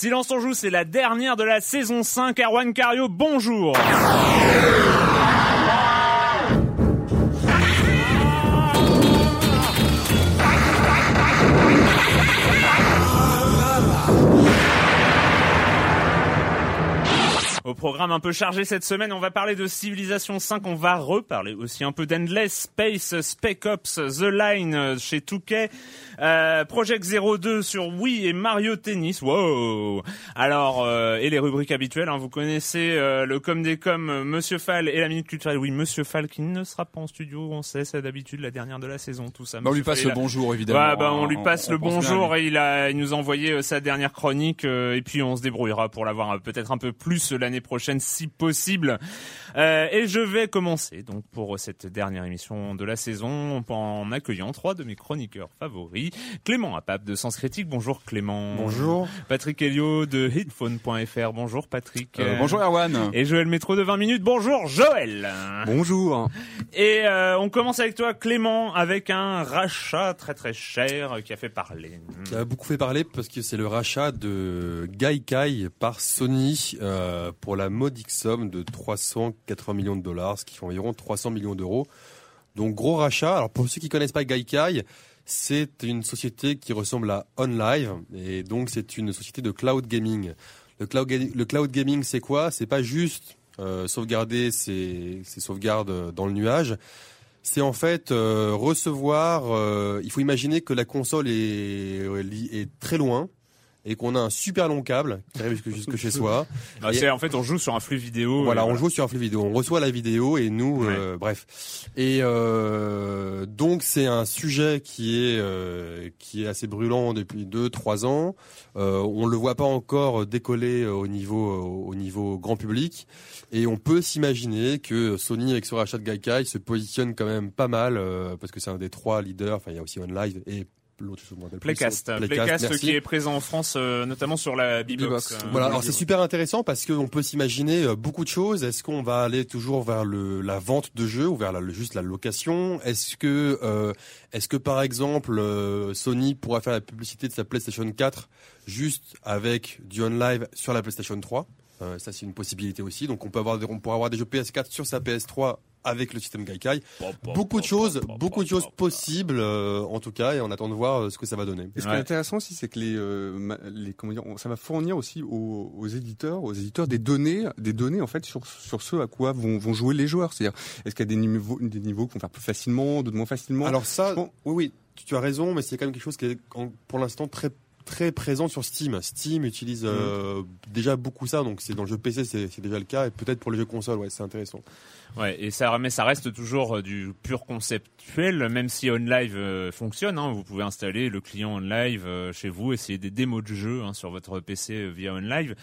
Silence on joue, c'est la dernière de la saison 5. Erwan Cario, bonjour. Au programme un peu chargé cette semaine, on va parler de Civilization 5, on va reparler aussi un peu d'Endless Space, Spec Ops, The Line chez Touquet, euh, Project 02 sur Wii et Mario Tennis. Wow Alors, euh, et les rubriques habituelles, hein, vous connaissez euh, le com des com, Monsieur Fall et la Minute Culturelle. Oui, Monsieur Fall qui ne sera pas en studio, on sait, c'est d'habitude la dernière de la saison, tout ça. Bah, on lui passe Fall le là. bonjour évidemment. Ouais, bah, on lui passe le bonjour et il a, il nous a envoyé sa dernière chronique et puis on se débrouillera pour l'avoir peut-être un peu plus euh, l'année prochaine si possible. Euh, et je vais commencer donc pour cette dernière émission de la saison en accueillant trois de mes chroniqueurs favoris. Clément Apap de Sens Critique. Bonjour Clément. Bonjour. Patrick Helio de Headphone.fr. Bonjour Patrick. Euh, bonjour Erwan. Et Joël Métro de 20 minutes. Bonjour Joël. Bonjour. Et euh, on commence avec toi Clément avec un rachat très très cher qui a fait parler. Qui a beaucoup fait parler parce que c'est le rachat de Gaikai par Sony euh, pour la modique somme de 380 millions de dollars, ce qui fait environ 300 millions d'euros. Donc gros rachat. Alors pour ceux qui connaissent pas Gaikai, c'est une société qui ressemble à OnLive et donc c'est une société de cloud gaming. Le cloud, gaming, c'est quoi? C'est pas juste euh, sauvegarder ses, sauvegardes dans le nuage. C'est en fait euh, recevoir. euh, il faut imaginer que la console est très loin et qu'on a un super long câble qui arrive jusque, chez soi. Bah, Et- c'est en fait on joue sur un flux vidéo. Voilà, et on joue sur un flux vidéo, on reçoit la vidéo et nous, euh, bref. Et euh, donc c'est un sujet qui est euh, qui est assez brûlant depuis deux trois ans. Euh, on le voit pas encore décoller au niveau au niveau grand public et on peut s'imaginer que Sony avec ce rachat de Gaikai se positionne quand même pas mal euh, parce que c'est un des trois leaders. Enfin il y a aussi OnLive et l'autre je me rappelle plus. Playcast, Playcast, qui est présent en France, euh, notamment sur la. B-Box. euh, Voilà, alors c'est super intéressant parce qu'on peut s'imaginer euh, beaucoup de choses. Est-ce qu'on va aller toujours vers le, la vente de jeux ou vers la, juste la location? Est-ce que, euh, est-ce que par exemple Sony pourra faire la publicité de sa PlayStation 4 juste avec du OnLive sur la PlayStation 3 Euh, Ça c'est une possibilité aussi. Donc on peut avoir, des- on pourra avoir des jeux PS4 sur sa PS3 avec le système Gaikai. Beaucoup de choses, beaucoup de choses possibles euh, en tout cas et on attend de voir euh, ce que ça va donner. Et ce qui est intéressant aussi, c'est que les, euh, ma- les comment dire, on- ça va fournir aussi aux, aux éditeurs, aux éditeurs des données, des données en fait sur sur ce à quoi vont, vont jouer les joueurs. C'est-à-dire, est-ce qu'il y a des niveaux, des niveaux qu'on faire plus facilement, d'autres moins facilement? Alors ça, oui, oui, tu, as raison, mais c'est quand même quelque chose qui est pour l'instant très très présent sur Steam. Steam utilise euh, déjà beaucoup ça, donc c'est dans le jeu PC c'est déjà le cas, et peut-être pour les jeux console, ouais, c'est intéressant. Ouais, et ça, mais ça reste toujours euh, du pur conceptuel, même si OnLive euh, fonctionne. Hein, vous pouvez installer le client OnLive euh, chez vous, essayer des démos de jeu hein, sur votre PC euh, via OnLive.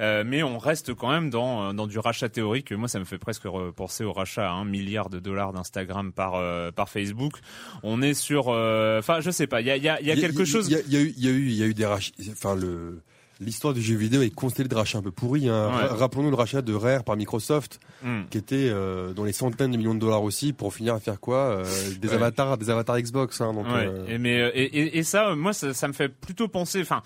Euh, mais on reste quand même dans, dans du rachat théorique. Moi, ça me fait presque penser au rachat à un milliard de dollars d'Instagram par, par Facebook. On est sur... Enfin, je sais pas, il y a, il y a, il y a quelque chose... Il y, a- y a eu, y a eu, il y a eu des rachats. Enfin le L'histoire du jeu vidéo est constellée de rachats un peu pourris. Hein. Ouais. Rappelons-nous le rachat de Rare par Microsoft, Hmm. qui était euh, dans les centaines de millions de dollars aussi, pour finir à faire quoi Euh, Des Ouais. avatars, des avatars Xbox. Hein, donc, Ouais. euh, Et, mais et, et, et ça, moi, ça, ça me fait plutôt penser. Enfin,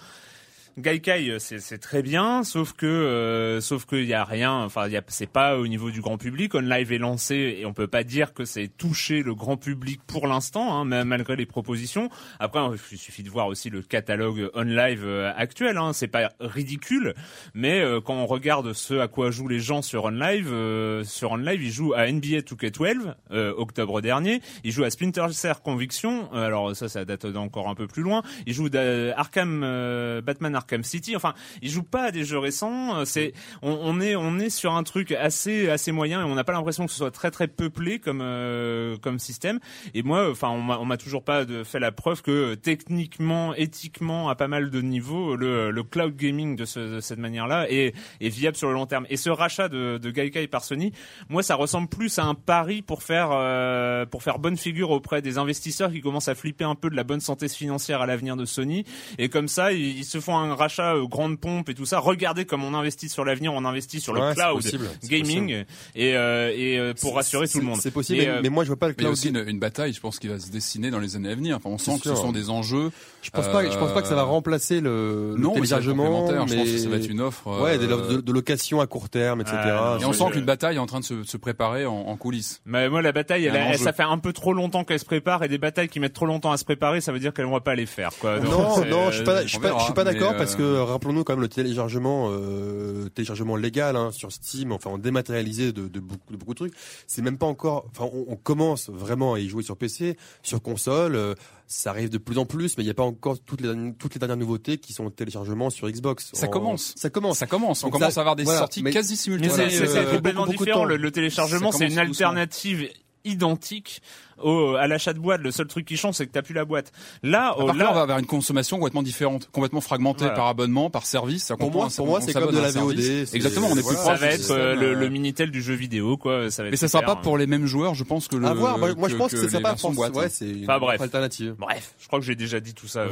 Gaikai, euh, c'est très bien, sauf que euh, sauf qu'il y a rien. Enfin, c'est pas au niveau du grand public. On Live est lancé et on peut pas dire que c'est touché le grand public pour l'instant, hein, malgré les propositions. Après, il suffit de voir aussi le catalogue On Live euh, actuel. Hein, c'est pas ridicule, mais euh, quand on regarde ce à quoi jouent les gens sur On Live, euh, sur On Live, ils jouent à NBA 2K12 euh, octobre dernier. Ils jouent à Splinter Cell Conviction. alors ça, ça date d'encore un peu plus loin. Ils jouent à Arkham, euh, Batman Arkham Arkham City. Enfin, ils jouent pas à des jeux récents. C'est on, est on est sur un truc assez assez moyen et on n'a pas l'impression que ce soit très très peuplé comme euh, comme système. Et moi, enfin, on m'a toujours pas de, fait la preuve que techniquement, éthiquement, à pas mal de niveaux, le, le cloud gaming de, ce, de cette manière-là est, est viable sur le long terme. Et ce rachat de, de Gaikai par Sony, moi, ça ressemble plus à un pari pour faire euh, pour faire bonne figure auprès des investisseurs qui commencent à flipper un peu de la bonne santé financière à l'avenir de Sony. Et comme ça, ils, ils se font un rachat euh, grande pompe et tout ça. Regardez comme on investit sur l'avenir, on investit sur le Ouais, c'est cloud possible, gaming et, euh, et euh, pour rassurer tout le monde. C'est possible, Mais, mais, euh, mais moi je vois pas le Mais il y a cloud. aussi une, une bataille, je pense, qui va se dessiner dans les années à venir. Enfin, on sent que ce sont des enjeux. Je pense pas, je pense pas que ça va Euh, remplacer le, le non, mais va être téléchargement, complémentaire. Je pense que mais- ça va être une offre. euh, Ouais, des offres de, de location à court terme, etc. Ah, Et on sent qu'une bataille est en train de se, se préparer en, en coulisses. Mais moi, la bataille, elle, ça fait un peu trop longtemps qu'elle se prépare et des batailles qui mettent trop longtemps à se préparer, ça veut dire qu'elles vont pas les faire, quoi. Donc, Non, non, je suis pas, je suis pas, verra, je suis pas mais, d'accord euh, parce que rappelons-nous quand même le téléchargement, euh, téléchargement légal hein, sur Steam, enfin en dématérialisé de, de beaucoup, de beaucoup de trucs. C'est même pas encore. Enfin, on, on commence vraiment à y jouer sur PC, sur console. euh, ça arrive de plus en plus, mais il n'y a pas encore toutes les toutes les dernières nouveautés qui sont en téléchargement sur Xbox. Ça En- commence. Ça commence. Ça commence. On Donc commence ça- à avoir des voilà, sorties mais- quasi Mais simultanées. c'est Voilà, c'est- c'est euh, complètement beaucoup- beaucoup de différent. Le, le téléchargement, c'est une alternative identique au, à l'achat de boîte. Le seul truc qui change, c'est que t'as plus la boîte. Là, oh, là, là, on va vers une consommation complètement différente, complètement fragmentée Voilà. par abonnement, par service. Pour moi, pour moi, c'est comme de la VOD. c'est- Exactement, on est plus voilà, ça proche va être euh, le, euh, le minitel du jeu vidéo, quoi. Ça va être Mais ça sera pas hein. pour les mêmes joueurs, je pense que le. À voir. Moi, je pense que, que c'est versions pour- boîte. Ouais, c'est une Enfin, bref. alternative. Bref, je crois que j'ai déjà dit tout ça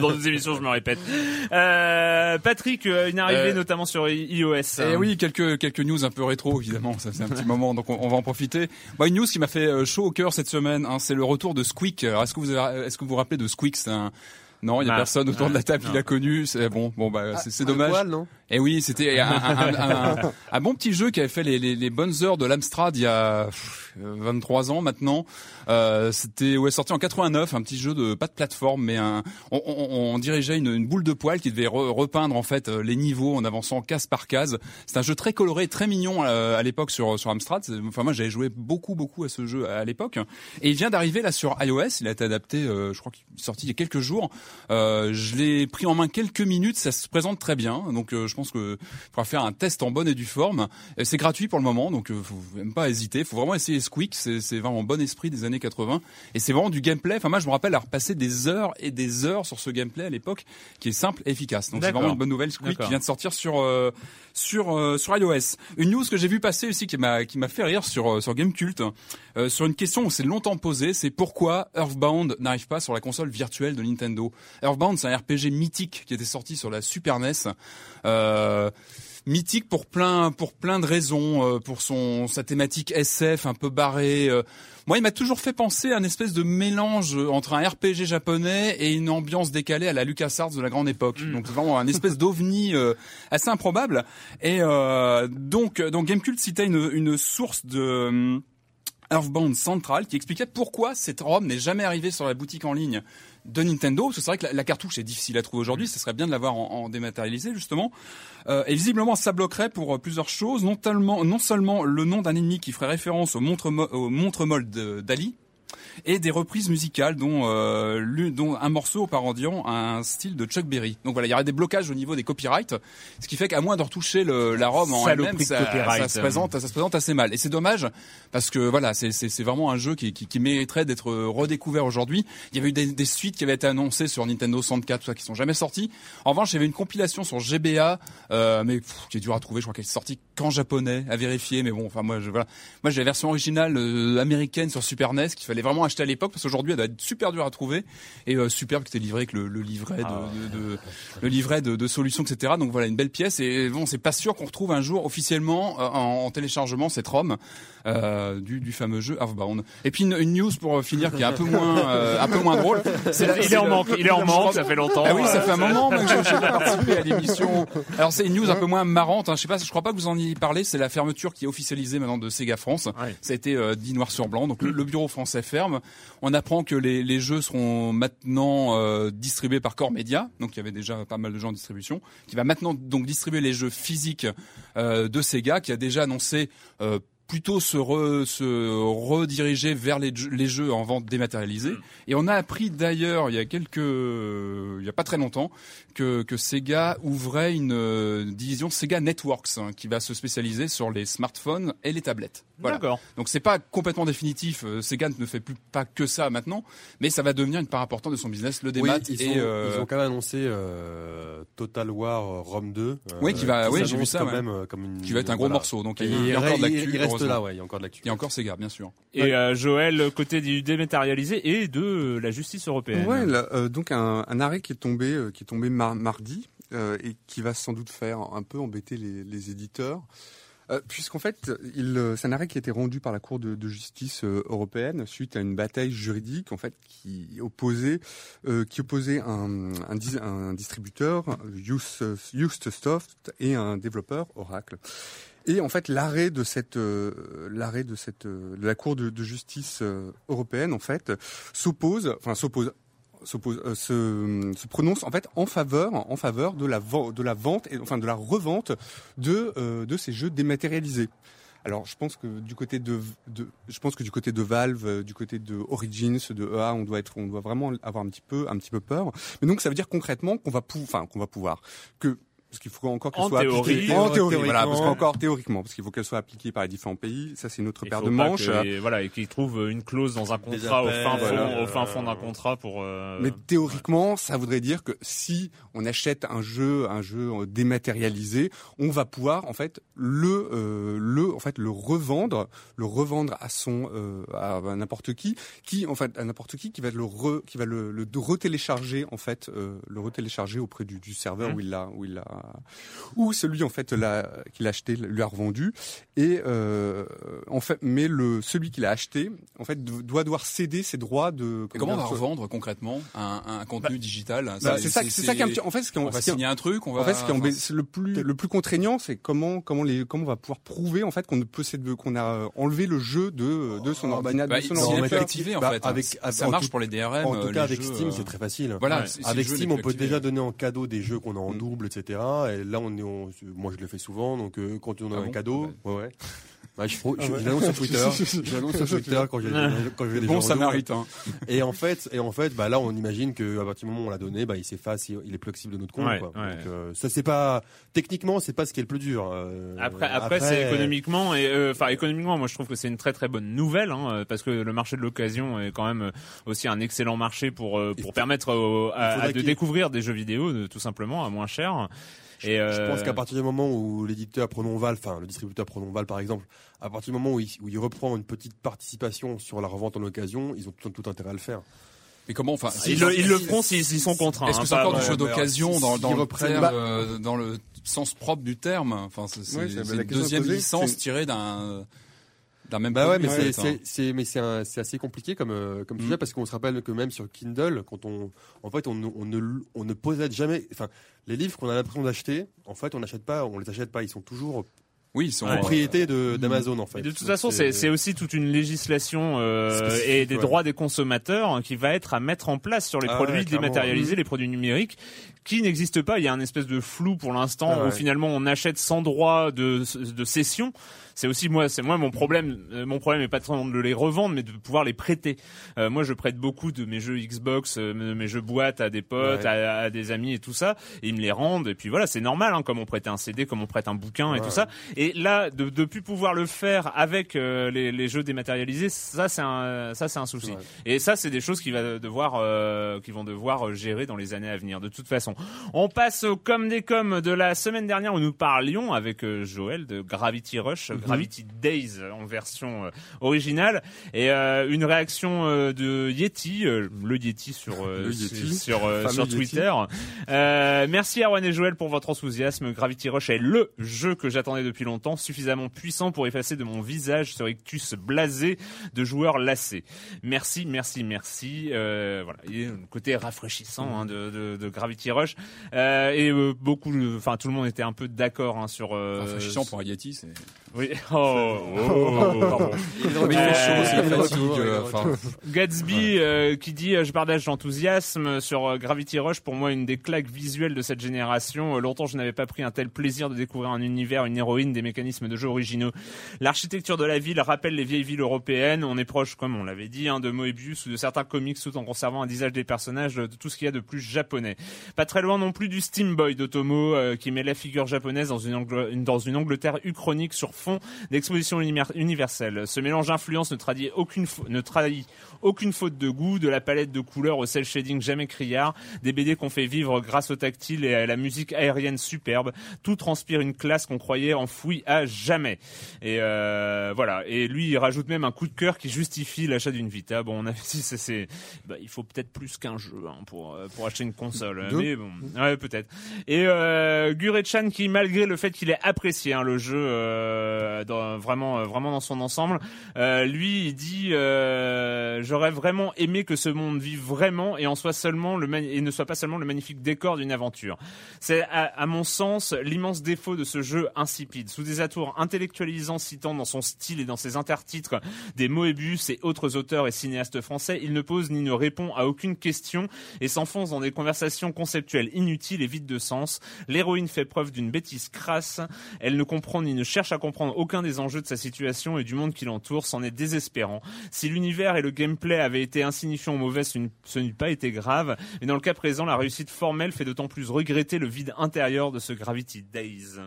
dans, des émissions, je me répète. Euh, Patrick, euh, une arrivée Euh, notamment sur iOS. Eh oui, quelques quelques news un peu rétro évidemment, ça fait un petit moment, donc on, va en profiter. Bah, une news qui m'a fait euh, chaud au cœur cette semaine, hein, c'est le retour de Squeak. Alors, Est-ce que vous avez- est-ce que vous vous rappelez de Squeak C'est un non, il y a Ah, personne autour de la table qui l'a connu. C'est bon, bon bah c'est c'est dommage. poil, non? Et oui, c'était un, bon petit jeu qui avait fait les, bonnes heures de l'Amstrad il y a pff, euh, 23 ans maintenant. Euh, c'était ouais sorti en 89, un petit jeu de pas de plateforme, mais un, on, dirigeait une, boule de poil qui devait re- repeindre en fait euh, les niveaux en avançant case par case. C'est un jeu très coloré, très mignon euh, à l'époque sur Amstrad. Enfin moi j'avais joué beaucoup beaucoup à ce jeu à, l'époque. Et il vient d'arriver là sur iOS. Il a été adapté, euh, je crois qu'il est sorti il y a quelques jours. Euh, je l'ai pris en main quelques minutes, ça se présente très bien. Donc je pense que faudra faire un test en bonne et due forme. Et C'est gratuit pour le moment, donc euh, faut même pas hésiter. Faut vraiment essayer Squeak, c'est vraiment bon esprit des années 80. Et c'est vraiment du gameplay. Enfin moi je me rappelle avoir passé des heures et des heures sur ce gameplay à l'époque, qui est simple et efficace. Donc c'est vraiment une bonne nouvelle Squeak qui vient de sortir sur euh, sur euh, sur iOS. Une news que j'ai vu passer aussi qui m'a qui m'a fait rire sur euh, sur Gamecult euh, sur une question où c'est longtemps posée, c'est pourquoi Earthbound n'arrive pas sur la console virtuelle de Nintendo? Earthbound c'est un RPG mythique qui était sorti sur la Super NES. Euh, mythique pour plein pour plein de raisons euh, pour son sa thématique SF un peu barrée euh. moi il m'a toujours fait penser à une espèce de mélange entre un RPG japonais et une ambiance décalée à la LucasArts de la grande époque. Donc c'est vraiment un espèce d'ovni euh, assez improbable. Et euh, donc donc Gamecult citait une une source de hum, Earthbound Central qui expliquait pourquoi cette ROM n'est jamais arrivée sur la boutique en ligne de Nintendo. C'est vrai que la, cartouche est difficile à trouver aujourd'hui. Ce serait bien de l'avoir en, en dématérialisé justement. Euh, et visiblement, ça bloquerait pour euh, plusieurs choses. Non non seulement le nom d'un ennemi qui ferait référence au montre au montre molle de- d'Ali. Et des reprises musicales, dont, euh, dont un morceau parodant un style de Chuck Berry. Donc voilà, il y aurait des blocages au niveau des copyrights, ce qui fait qu'à moins de retoucher le, la ROM en elle-même, ça, copyright. ça se présente, ça se présente assez mal. Et c'est dommage parce que voilà, c'est c'est c'est vraiment un jeu qui, qui, qui mériterait d'être redécouvert aujourd'hui. Il y avait eu des, des suites qui avaient été annoncées sur Nintendo 64, tout ça, qui sont jamais sorties. En revanche, il y avait une compilation sur GBA, euh, mais pff, qui est dur à trouver. Je crois qu'elle est sortie qu'en japonais, à vérifier. Mais bon, enfin moi, je, voilà, moi j'ai la version originale euh, américaine sur Super NES qu'il fallait vraiment acheter à l'époque parce qu'aujourd'hui elle doit être super dure à trouver et euh, superbe qui était livré avec le, le livret de, Ah. de- de- le livret de, de solutions, etc. Donc voilà, une belle pièce. Et bon, c'est pas sûr qu'on retrouve un jour officiellement euh, en, en téléchargement cette ROM euh, du, du fameux jeu Earthbound. Et puis une, une news pour euh, finir qui est un peu moins euh, un peu moins drôle. C'est la- Il est en le- manque, il est en manque, ça fait longtemps. ah oui, ça fait un moment moi, que je n'ai pas participé à l'émission. Alors c'est une news un peu moins marrante. Hein. Je sais pas, je crois pas que vous en ayez parlé. C'est la fermeture qui est officialisée maintenant de Sega France. Ouais. Ça a été euh, dit noir sur blanc. Donc le, le bureau français On apprend que les, jeux seront maintenant euh, distribués par Core Media. Donc il y avait déjà pas mal de gens en distribution. Qui va maintenant donc distribuer les jeux physiques euh, de Sega, qui a déjà annoncé. Plutôt se, re- se rediriger vers les, jeux- les jeux en vente dématérialisée. Et on a appris d'ailleurs il y a quelques, il y a pas très longtemps, que, que Sega ouvrait une euh, division Sega Networks hein, qui va se spécialiser sur les smartphones et les tablettes. Voilà. D'accord. Donc c'est pas complètement définitif. euh, Sega ne fait plus pas que ça maintenant, mais ça va devenir une part importante de son business, le Oui, démat ils, et ont, euh, ils ont quand même annoncé euh, Total War Rome 2. euh, Oui, qui va- oui, j'ai vu ça, quand ouais. même comme une, qui va être un gros voilà. morceau. Donc Et il y a encore de il- l'actu. il reste heureusement. là, ouais, il y a encore de l'actu. Il y a encore Sega, bien sûr. Et euh, Joël, côté du dématérialisé et de euh, la justice européenne. Ouais, là, euh, donc un, un arrêt qui est tombé, euh, qui est tombé mar- mardi euh, et qui va sans doute faire un peu embêter les, les éditeurs. Euh, Puisqu'en fait, euh, c'est un arrêt qui a été rendu par la Cour de, de justice euh, européenne suite à une bataille juridique en fait qui opposait, euh, qui opposait un, un, dis- un distributeur, Just- Justsoft, et un développeur, Oracle. Et en fait, l'arrêt de cette, euh, l'arrêt de cette, euh, de la Cour de, de justice euh, européenne, en fait, s'oppose, enfin s'oppose, s'oppose, euh, se, se prononce en fait en faveur, en faveur de la, de la vente, et, enfin de la revente de, euh, de ces jeux dématérialisés. Alors, je pense que du côté de, de je pense que du côté de Valve, euh, du côté de Origins, de EA, on doit être, on doit vraiment avoir un petit peu, un petit peu peur. Mais donc, ça veut dire concrètement qu'on va, enfin, qu'on va pouvoir que parce qu'il faut encore qu'elle soit théorie, appliquée en théorie, voilà, parce ouais. qu'encore théoriquement, parce qu'il faut qu'elle soit appliquée par les différents pays. Ça, c'est une autre Il paire de manches. que- et voilà, et qu'ils trouvent une clause dans un contrat au appels, fin fond, voilà. au fin fond d'un contrat pour. euh, Mais théoriquement, ça voudrait dire que si on achète un jeu, un jeu euh, dématérialisé, on va pouvoir en fait le euh, le en fait le revendre, le revendre à son euh, à n'importe qui, qui en fait à n'importe qui qui va le re, qui va le, le retélécharger en fait euh, le retélécharger auprès du, du serveur Mhm. où il l'a où il l'a ou celui en fait l'a qu'il a acheté lui a revendu et euh, en fait mais le celui qui l'a acheté en fait doit devoir céder ses droits de Comment on va revendre concrètement un, un contenu digital? bah, c'est ça, c'est ça qui est un petit- en fait, ce qui On va signer un truc, on va. en fait, ce qui est enfin, le plus le plus contraignant, c'est comment comment les comment on va pouvoir prouver en fait qu'on ne possède qu'on a euh, enlevé le jeu de de son Oh, bah, ordinateur. bah, de son ordinateur. activé en bah, fait. avec- ça marche pour les DRM. En tout euh, cas, avec Steam, euh, c'est très facile. Voilà, Avec Steam, on peut déjà donner en cadeau des jeux qu'on a en Mm. double, etc. Et là, on est, on- moi, je le fais souvent. Donc, euh, quand on a Ah un bon cadeau, ouais, ouais. Bah, je, je, Ah ouais. je l'annonce sur Twitter. je l'annonce sur Twitter quand j'ai quand j'ai des Bon samaritain. Et en fait, et en fait, bah là, on imagine que à partir du moment où on l'a donné, bah il s'efface, il est plus accessible de notre compte. Ouais, quoi. ouais. Donc, euh, ça c'est pas techniquement, c'est pas ce qui est le plus dur. euh, Après, après, c'est économiquement et euh, enfin économiquement, moi je trouve que c'est une très très bonne nouvelle hein, parce que le marché de l'occasion est quand même aussi un excellent marché pour pour permettre à- à de découvrir des jeux vidéo tout simplement à moins cher. Et Je euh, pense qu'à partir du moment où l'éditeur Prononval, enfin le distributeur Prononval par exemple, à partir du moment où il, où il reprend une petite participation sur la revente en occasion, ils ont tout, tout intérêt à le faire. Mais comment enfin ils, le, ils le feront s'ils sont contraints. Est-ce hein, que c'est pas- encore du jeu d'occasion si- dans, le reprennent- terme, bah- euh, dans le sens propre du terme? Enfin, c'est c'est- c'est- c'est une deuxième licence c'est- tirée d'un d'un même Bah ouais, mais c'est mais c'est assez compliqué comme euh, comme Mm. sujet parce qu'on se rappelle que même sur Kindle, quand on en fait on, ne- on ne on ne possède jamais, enfin les livres qu'on a l'impression d'acheter, en fait on n'achète pas, on les achète pas, ils sont toujours Oui, ils sont Ouais. propriété Mm. de d'Amazon en fait. Et de toute Donc, façon, c'est c'est aussi toute une législation euh, et des ouais. droits des consommateurs hein, qui va être à mettre en place sur les Ah produits ouais, dématérialisés, les produits numériques, qui n'existent pas. Il y a un espèce de flou pour l'instant Ah où finalement on achète sans droit de, de cession. C'est aussi moi, c'est moi mon problème. euh, Mon problème est pas de les revendre, mais de pouvoir les prêter. Euh, moi, je prête beaucoup de mes jeux Xbox, euh, mes jeux boîte à des potes, Ouais. à, à des amis et tout ça. Et ils me les rendent. Et puis voilà, c'est normal, hein, comme on prêtait un CD, comme on prête un bouquin et Ouais. tout ça. Et là, de de plus pouvoir le faire avec euh, les, les jeux dématérialisés, ça c'est un ça c'est un souci. Et ça c'est des choses qui va devoir euh, qui vont devoir gérer dans les années à venir. De toute façon, on passe au comme des comme de la semaine dernière où nous parlions avec euh, Joël de Gravity Rush, Mhm. Gravity Days en version euh, originale et euh, une réaction de Yeti, le Yeti sur Le Yeti. sur sur. Twitter. Euh, merci Erwan et Joël pour votre enthousiasme. Gravity Rush est le jeu que j'attendais depuis longtemps, suffisamment puissant pour effacer de mon visage ce rictus blasé de joueurs lassés. Merci, merci, merci. Euh, voilà, il y a un côté rafraîchissant hein, de, de, de Gravity Rush Euh, et euh, beaucoup, enfin tout le monde était un peu d'accord hein, sur. Euh, Rafraîchissant pour Yeti, c'est. Oui. Oh, oh, oh, Euh, euh, Gatsby qui dit je partage l'enthousiasme sur Gravity Rush pour moi une des claques visuelles de cette génération longtemps je n'avais pas pris un tel plaisir de découvrir un univers une héroïne des mécanismes de jeu originaux. L'architecture de la ville rappelle les vieilles villes européennes. On est proche, comme on l'avait dit, hein, de Moebius ou de certains comics, tout en conservant un visage des personnages, de tout ce qu'il y a de plus japonais. Pas très loin non plus du Steam Boy d'Otomo, euh, qui met la figure japonaise dans une, dans une Angleterre uchronique sur fond d'exposition universelle. Ce mélange d'influence ne trahit aucune, ne trahit aucune faute de goût, de la palette de couleurs au cel shading jamais criard, des BD qu'on fait vivre grâce au tactile et à la musique aérienne superbe. Tout transpire une classe qu'on croyait enfouie à jamais. Et euh, voilà. Et lui, il rajoute même un coup de cœur qui justifie l'achat d'une Vita. Bon, on a si c'est, bah, il faut peut-être plus qu'un jeu hein, pour euh, pour acheter une console. Mais bon, ouais, peut-être. Et euh, Gure-chan qui, malgré le fait qu'il ait apprécié hein, le jeu euh, dans, vraiment euh, vraiment dans son ensemble, euh, lui, il dit euh, j'aurais vraiment aimé que ce monde vive vraiment et en soit seulement le et ne soit pas seulement le magnifique décor d'une aventure. C'est à, mon sens l'immense défaut de ce jeu insipide. Sous des atours intellectualisants citant dans son style et dans ses intertitres des Moebius et autres auteurs et cinéastes français, il ne pose ni ne répond à aucune question et s'enfonce dans des conversations conceptuelles inutiles et vides de sens. L'héroïne fait preuve d'une bêtise crasse. Elle ne comprend ni ne cherche à comprendre aucun des enjeux de sa situation et du monde qui l'entoure. C'en est désespérant. Si l'univers et le gameplay avait été insignifiant ou mauvais, ce n'eut pas été grave. Mais dans le cas présent, la réussite formelle fait d'autant plus regretter le vide intérieur de ce Gravity Days.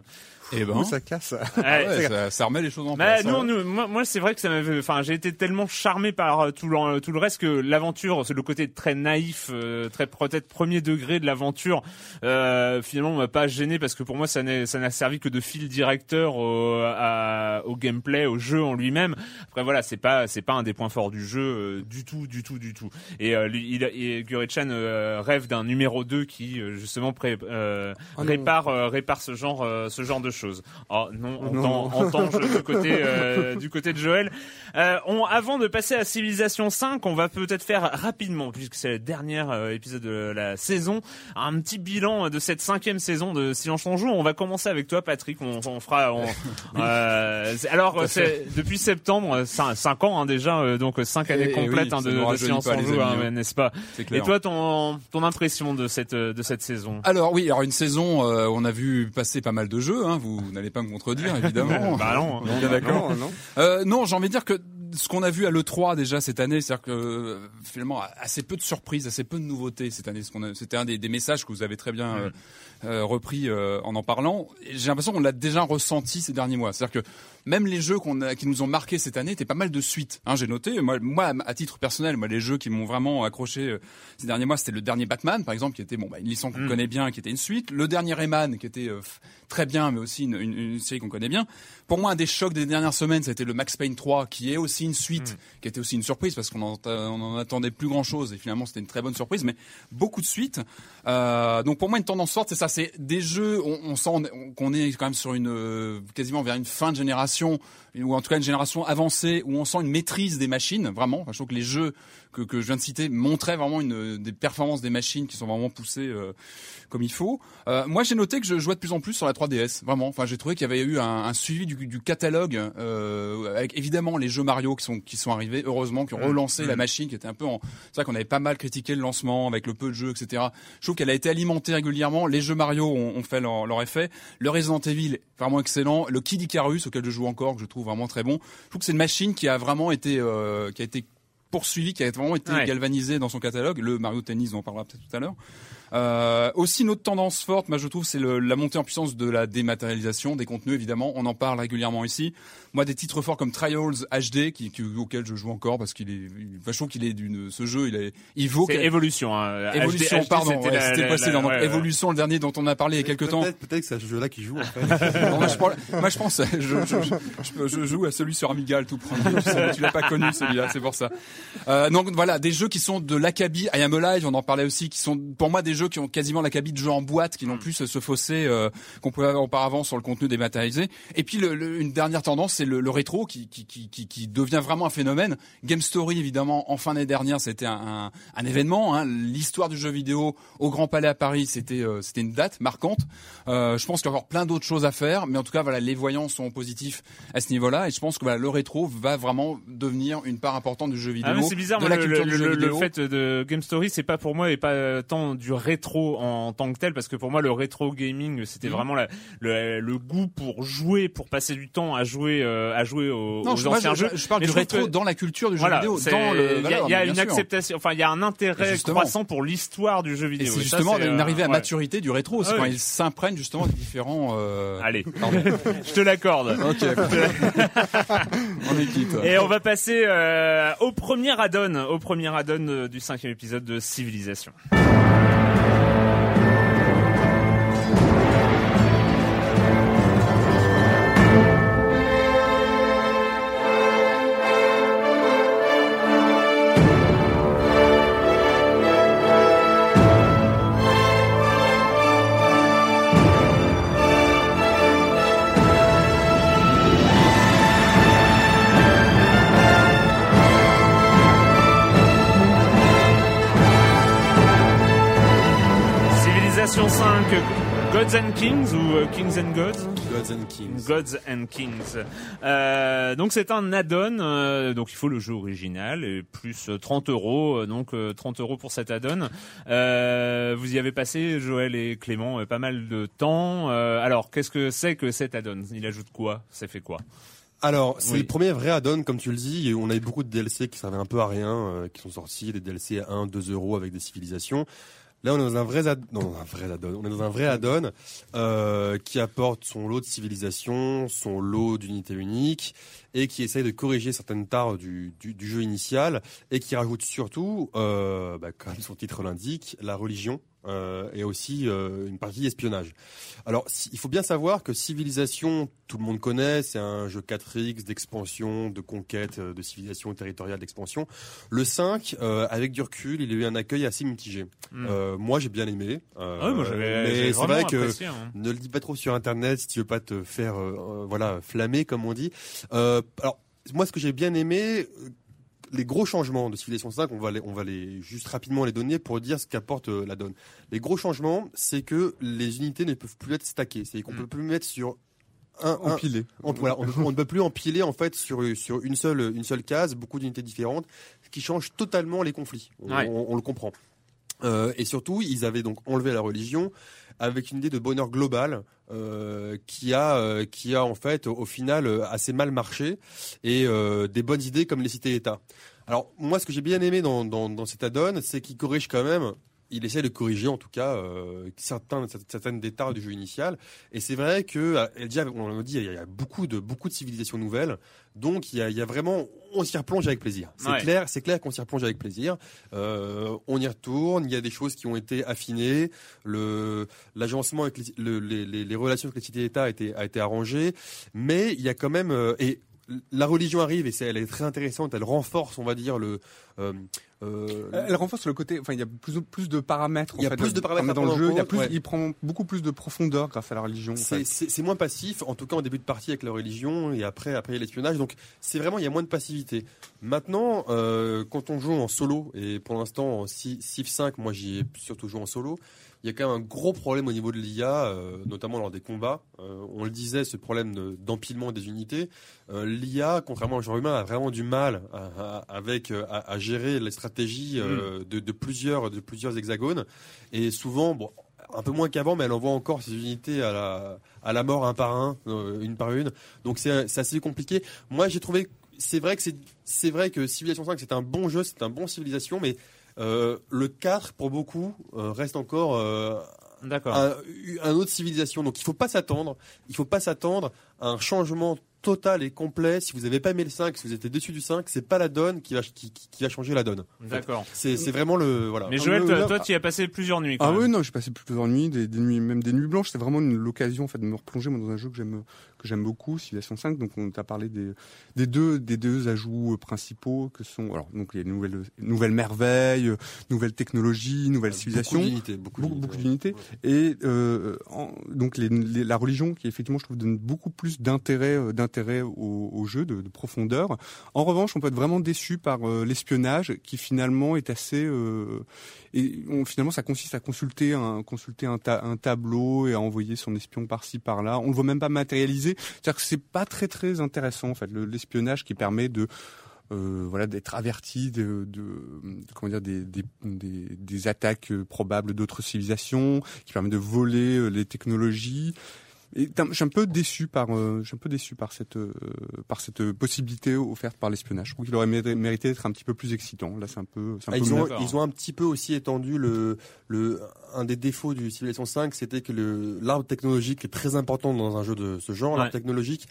Et eh ben, ça casse. Ah ça, remet les choses en place. Non, hein. moi, moi c'est vrai que ça m'avait. Enfin, j'ai été tellement charmé par euh, tout le, tout le reste que l'aventure, c'est le côté très naïf, euh, très peut-être premier degré de l'aventure. Euh, finalement, m'a pas gêné parce que pour moi, ça n'a ça n'a servi que de fil directeur au, à, au gameplay, au jeu en lui-même. Après, voilà, c'est pas c'est pas un des points forts du jeu euh, du tout, du tout, du tout. Et, euh, il, et Gure-chan rêve d'un numéro 2 qui justement pré, oh répare répare ce genre ce genre de chose. Oh non, on tend, du côté euh, du côté de Joël. Euh, on, avant de passer à Civilisation 5, on va peut-être faire rapidement, puisque c'est le dernier euh, épisode de la saison, un petit bilan de cette cinquième saison de Silence on joue. On va commencer avec toi, Patrick. On, on fera. On, euh, alors, depuis septembre, 5 ans hein, déjà, donc 5 années complètes hein, de, de Silence on joue, hein, n'est-ce pas? Et toi, ton ton impression de cette de cette saison? Alors oui, alors une saison, on a vu passer pas mal de jeux. Hein, vous n'allez pas me contredire, évidemment. bah non, non d'accord. Non, euh, non j'ai envie de dire que ce qu'on a vu à l'E3 déjà cette année, c'est-à-dire que euh, finalement assez peu de surprises, assez peu de nouveautés cette année. C'était un des, des, messages que vous avez très bien euh, euh, repris euh, en en parlant. J'ai l'impression qu'on l'a déjà ressenti ces derniers mois. C'est-à-dire que même les jeux qu'on a, qui nous ont marqué cette année étaient pas mal de suites. Hein, J'ai noté, moi, moi, à titre personnel, moi les jeux qui m'ont vraiment accroché euh, ces derniers mois, c'était le dernier Batman, par exemple, qui était bon, bah, une licence qu'on mm. connaît bien, qui était une suite. Le dernier Rayman, qui était très bien, mais aussi une, une, une série qu'on connaît bien. Pour moi, un des chocs des dernières semaines, c'était le Max Payne 3, qui est aussi une suite, mm. qui était aussi une surprise parce qu'on en, on en attendait plus grand chose et finalement c'était une très bonne surprise, mais beaucoup de suites. Euh, donc pour moi, une tendance forte, c'est ça, c'est des jeux, on, on sent qu'on est quand même sur une euh, quasiment vers une fin de génération ou en tout cas une génération avancée où on sent une maîtrise des machines, vraiment. je trouve que les jeux que, que je viens de citer montraient vraiment une, des performances des machines qui sont vraiment poussées euh, comme il faut. Euh, moi, j'ai noté que je jouais de plus en plus sur la 3DS, vraiment. Enfin, j'ai trouvé qu'il y avait eu un, un suivi du, du catalogue, euh, avec évidemment les jeux Mario qui sont qui sont arrivés, heureusement, qui ont mmh. relancé la mmh. machine, qui était un peu en. C'est vrai qu'on avait pas mal critiqué le lancement avec le peu de jeux, etc. Je trouve qu'elle a été alimentée régulièrement. Les jeux Mario ont, ont fait leur, leur, effet. Le Resident Evil, vraiment excellent. Le Kid Icarus, auquel je joue encore, que je trouve vraiment très bon. Je trouve que c'est une machine qui a vraiment été euh, qui a été poursuivi, qui a vraiment été galvanisé dans son catalogue. Le Mario Tennis, on en parlera peut-être tout à l'heure. Euh, aussi une autre tendance forte, moi je trouve, c'est la montée en puissance de la dématérialisation des contenus. Évidemment, on en parle régulièrement ici. Moi, des titres forts comme Trials HD, qui, qui auquel je joue encore parce qu'il est, je trouve qu'il est d'une, ce jeu, il est, il vaut. C'est Évolution, hein. Évolution, pardon. C'était précédent. Donc, Évolution, le dernier dont on a parlé il y a quelques temps. Peut-être que c'est ce jeu-là qui joue. En fait. moi, je, moi, je pense, je, je, je, joue à celui sur Amiga, le tout premier. Tu, l'as pas connu celui-là, c'est pour ça. Euh, donc voilà, des jeux qui sont de l'acabit. I Am Alive, on en parlait aussi, qui sont pour moi des jeux qui ont quasiment l'acabit de jeux en boîte, qui n'ont mm. plus ce, fossé euh, qu'on pouvait avoir auparavant sur le contenu dématérialisé. Et puis le, une dernière tendance, c'est le, le, rétro qui, qui, qui, qui, devient vraiment un phénomène. Game Story, évidemment, en fin d'année dernière, c'était un, un, événement. Hein. L'histoire du jeu vidéo au Grand Palais à Paris, c'était euh, c'était une date marquante. Euh, je pense qu'il y a encore plein d'autres choses à faire, mais en tout cas, voilà, les voyants sont positifs à ce niveau-là, et je pense que voilà, le rétro va vraiment devenir une part importante du jeu vidéo vidéo. Ah, c'est bizarre, de la le, culture le- du jeu le- le vidéo. fait de Game Story, c'est pas pour moi et pas euh, tant du rétro en, tant que tel, parce que pour moi le rétro gaming, c'était Mhm. vraiment la- le, le goût pour jouer, pour passer du temps à jouer, euh, à jouer aux, Non, aux je, anciens je, jeux. je- je parle Mais du rétro que- dans la culture du jeu Voilà, vidéo, il y a, y a une sûr. acceptation, enfin il y a un intérêt croissant pour l'histoire du jeu vidéo. c'est Et justement une euh, arrivée à ouais. maturité du rétro, c'est Ah quand il s'imprègne justement de différents. Euh... Allez, je te l'accorde. ok, on est quitte. Et on va passer euh, au premier add-on, au premier add-on euh, du cinquième épisode de Civilisation. 5, Gods and Kings ou euh, Kings and Gods? Gods and Kings. Gods and Kings. Euh, donc c'est un add-on, euh, donc il faut le jeu original et plus euh, 30 euros, donc euh, 30 euros pour cet add-on. Vous y avez passé, Joël et Clément, pas mal de temps. Alors qu'est-ce que c'est que cet add-on? Il ajoute quoi? Ça fait quoi? Alors, c'est Oui. le premier vrai add-on, comme tu le dis, et on a eu beaucoup de DLC qui servaient un peu à rien, qui sont sortis, des DLC à 1, 2 euros avec des civilisations. Là, on est dans un vrai add non, un vrai add-on. On est dans un vrai add-on euh, qui apporte son lot de civilisation, son lot d'unités uniques, et qui essaye de corriger certaines tares du, du, du jeu initial, et qui rajoute surtout, euh, bah, comme son titre l'indique, la religion. Euh, et aussi euh, une partie espionnage. Alors, si- il faut bien savoir que Civilisation, tout le monde connaît, c'est un jeu 4X d'expansion, de conquête, euh, de civilisation territoriale d'expansion. Le 5, euh, avec du recul, il a eu un accueil assez mitigé. Hmm. Moi, j'ai bien aimé. Ah oui, moi mais c'est vrai que apprécié, hein. ne le dis pas trop sur Internet si tu veux pas te faire, voilà, flammer comme on dit. Alors, moi, ce que j'ai bien aimé, les gros changements de Civilization 5, on va les, on va les juste rapidement les donner pour dire ce qu'apporte euh, la donne. Les gros changements, c'est que les unités ne peuvent plus être stackées, c'est-à-dire qu'on Mm. peut plus mettre sur un, un- Empilé. on, voilà, on, on ne peut plus empiler en fait sur sur une seule une seule case beaucoup d'unités différentes, ce qui change totalement les conflits. On, Ouais. on- on le comprend. Euh, et surtout, ils avaient donc enlevé la religion avec une idée de bonheur global euh, qui a euh, qui a en fait au final euh, assez mal marché et des bonnes idées comme les cités-États. Alors moi, ce que j'ai bien aimé dans dans, dans cet add-on, c'est qu'il corrige quand même. Il essaie de corriger en tout cas euh, certains certaines des tares du jeu initial. Et c'est vrai que euh, déjà on l'a dit il y a beaucoup de beaucoup de civilisations nouvelles. Donc il y a, il y a vraiment on s'y replonge avec plaisir. C'est Ouais. clair c'est clair qu'on s'y replonge avec plaisir. Euh, on y retourne il y a des choses qui ont été affinées. Le l'agencement avec les, le- les, les, les relations avec les cités-États a été a été arrangé. Mais il y a quand même et la religion arrive et c'est, elle est très intéressante elle renforce on va dire le euh, euh, Elle renforce le côté, enfin il y a plus, plus de paramètres. Il y a fait, plus de paramètres dans le jeu. Il y a compte, plus, ouais. il prend beaucoup plus de profondeur grâce à la religion. C'est- moins passif, en tout cas en début de partie avec la religion et après après l'espionnage. Donc c'est vraiment il y a moins de passivité. Maintenant, euh, quand on joue en solo et pour l'instant en Ci- Civ 5, moi j'y ai surtout joué en solo. Il y a quand même un gros problème au niveau de l'IA, euh, notamment lors des combats. Euh, on le disait, ce problème de- d'empilement des unités. Euh, L'IA, contrairement au genre humain, a vraiment du mal à, à- avec à, à gérer les stratégies euh, de, de plusieurs de plusieurs hexagones. Et souvent, bon, un peu moins qu'avant, mais elle envoie encore ses unités à la, à la mort un par un, une par une. Donc c'est assez compliqué. Moi, j'ai trouvé, c'est vrai que c'est vrai que Civilization 5 c'est un bon jeu, c'est un bon Civilisation, mais euh, le 4 pour beaucoup euh, reste encore euh, un, un autre civilisation. Donc il faut pas s'attendre, il faut pas s'attendre à un changement total et complet. Si vous n'avez pas aimé le 5, si vous êtes déçu du 5, c'est pas la donne qui va qui, qui- qui va changer la donne. D'accord. C'est c'est vraiment le voilà. Mais Ah, Joël, toi, toi, tu y as passé plusieurs nuits. Quand Ah même. oui, non, j'ai passé plusieurs nuits, des, des nuits, même des nuits blanches. C'est vraiment une l'occasion en fait de me replonger moi, dans un jeu que j'aime que j'aime beaucoup, Civilization 5. Donc on t'a parlé des, des deux des deux ajouts euh, principaux que sont alors donc les nouvelles nouvelles merveilles, euh, nouvelles technologies, nouvelles civilisations. Beaucoup d'unités, beaucoup, beaucoup, beaucoup d'unités. et euh, en- donc les, les- la religion qui effectivement je trouve donne beaucoup plus d'intérêt euh, d'intérêt au, au jeu de, de profondeur en revanche on peut être vraiment déçu par euh, l'espionnage qui finalement est assez euh, et on, finalement ça consiste à consulter un consulter un, ta- un tableau et à envoyer son espion par-ci par-là on le voit même pas matérialisé c'est-à-dire que c'est pas très très intéressant en fait le- l'espionnage qui permet euh, d'être averti des attaques euh, probables d'autres civilisations, qui permet de voler euh, les technologies. Et t'as- je suis un peu déçu par, euh, je suis un peu déçu par cette, euh, par cette possibilité offerte par l'espionnage. Je trouve qu'il aurait mérité d'être un petit peu plus excitant. Là, c'est un peu, c'est un Ah, peu ils, ont, ils ont un petit peu aussi étendu le, le, un des défauts du Civilization 5, c'était que le, l'arbre technologique est très important dans un jeu de ce genre. Ouais. L'arbre technologique,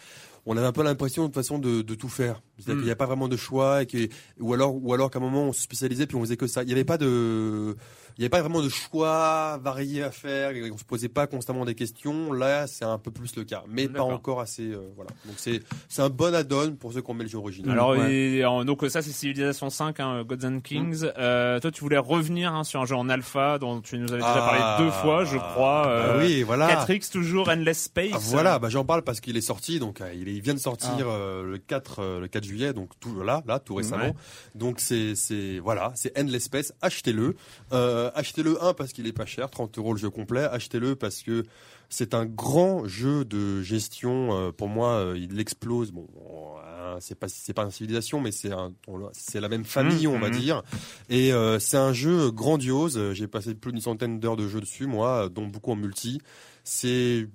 on avait un peu l'impression de toute façon de, de tout faire. C'est-à-dire Mm. qu'il n'y a pas vraiment de choix et que, ou alors, ou alors qu'à un moment on se spécialisait puis on faisait que ça. Il n'y avait pas de, il n'y avait pas vraiment de choix variés à faire. On se posait pas constamment des questions. Là, c'est un peu plus le cas, mais pas encore assez. euh, voilà. Donc c'est, c'est un bon add-on pour ceux qui ont mis le jeu original. Alors Ouais. et, donc ça c'est Civilization 5, hein, Gods and Kings. Euh, toi tu voulais revenir hein, sur un jeu en alpha dont tu nous avais déjà Ah. parlé deux fois, je crois. Bah Euh, oui, voilà. 4X toujours Endless Space. Ah, voilà, bah, j'en parle parce qu'il est sorti, donc euh, il, est- il vient de sortir Ah. euh, le 4 euh, le 4 juillet, donc tout là, là, tout récemment. Ouais. Donc c'est c'est voilà, c'est Endless Space. Achetez-le, euh, achetez-le un parce qu'il est pas cher, 30 euros le jeu complet. Achetez-le parce que c'est un grand jeu de gestion. pour moi, il explose. Bon, euh, c'est pas c'est pas une civilisation, mais c'est c'est la même famille, Mmh, on va mmh. dire. Et euh, c'est un jeu grandiose. J'ai passé plus d'une centaine d'heures de jeu dessus, moi, dont beaucoup en multi. C'est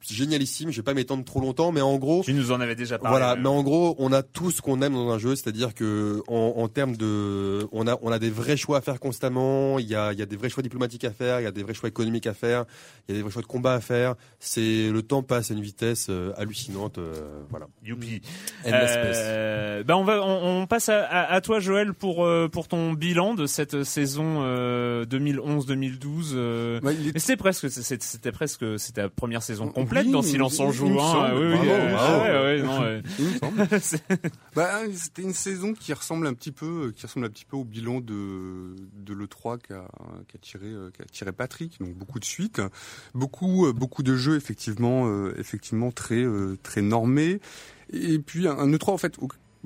génialissime. Je vais pas m'étendre trop longtemps, mais en gros, Tu nous en avais déjà parlé. voilà. euh, Mais en gros, on a tout ce qu'on aime dans un jeu, c'est-à-dire que en, en termes de, on a on a des vrais choix à faire constamment. Il y a il y a des vrais choix diplomatiques à faire, il y a des vrais choix économiques à faire, il y a des vrais choix de combat à faire. C'est le temps passe à une vitesse euh, hallucinante. euh, voilà. Youpi. Euh, ben on va, on, on passe à, à, à toi Joël pour euh, pour ton bilan de cette saison euh, 2011-2012. euh, Ouais, il est c'était presque, c'est- c'était presque, c'était la première saison complète Oui, dans Silence en joue. Hein, Bravo, euh, Bah, c'était une saison qui ressemble un petit peu, qui ressemble un petit peu au bilan de de l'E3 qu'a qu'a tiré euh, qu'a tiré Patrick. Donc beaucoup de suites, beaucoup euh, beaucoup de jeux effectivement euh, effectivement très euh, très normés. Et puis un, un E3 en fait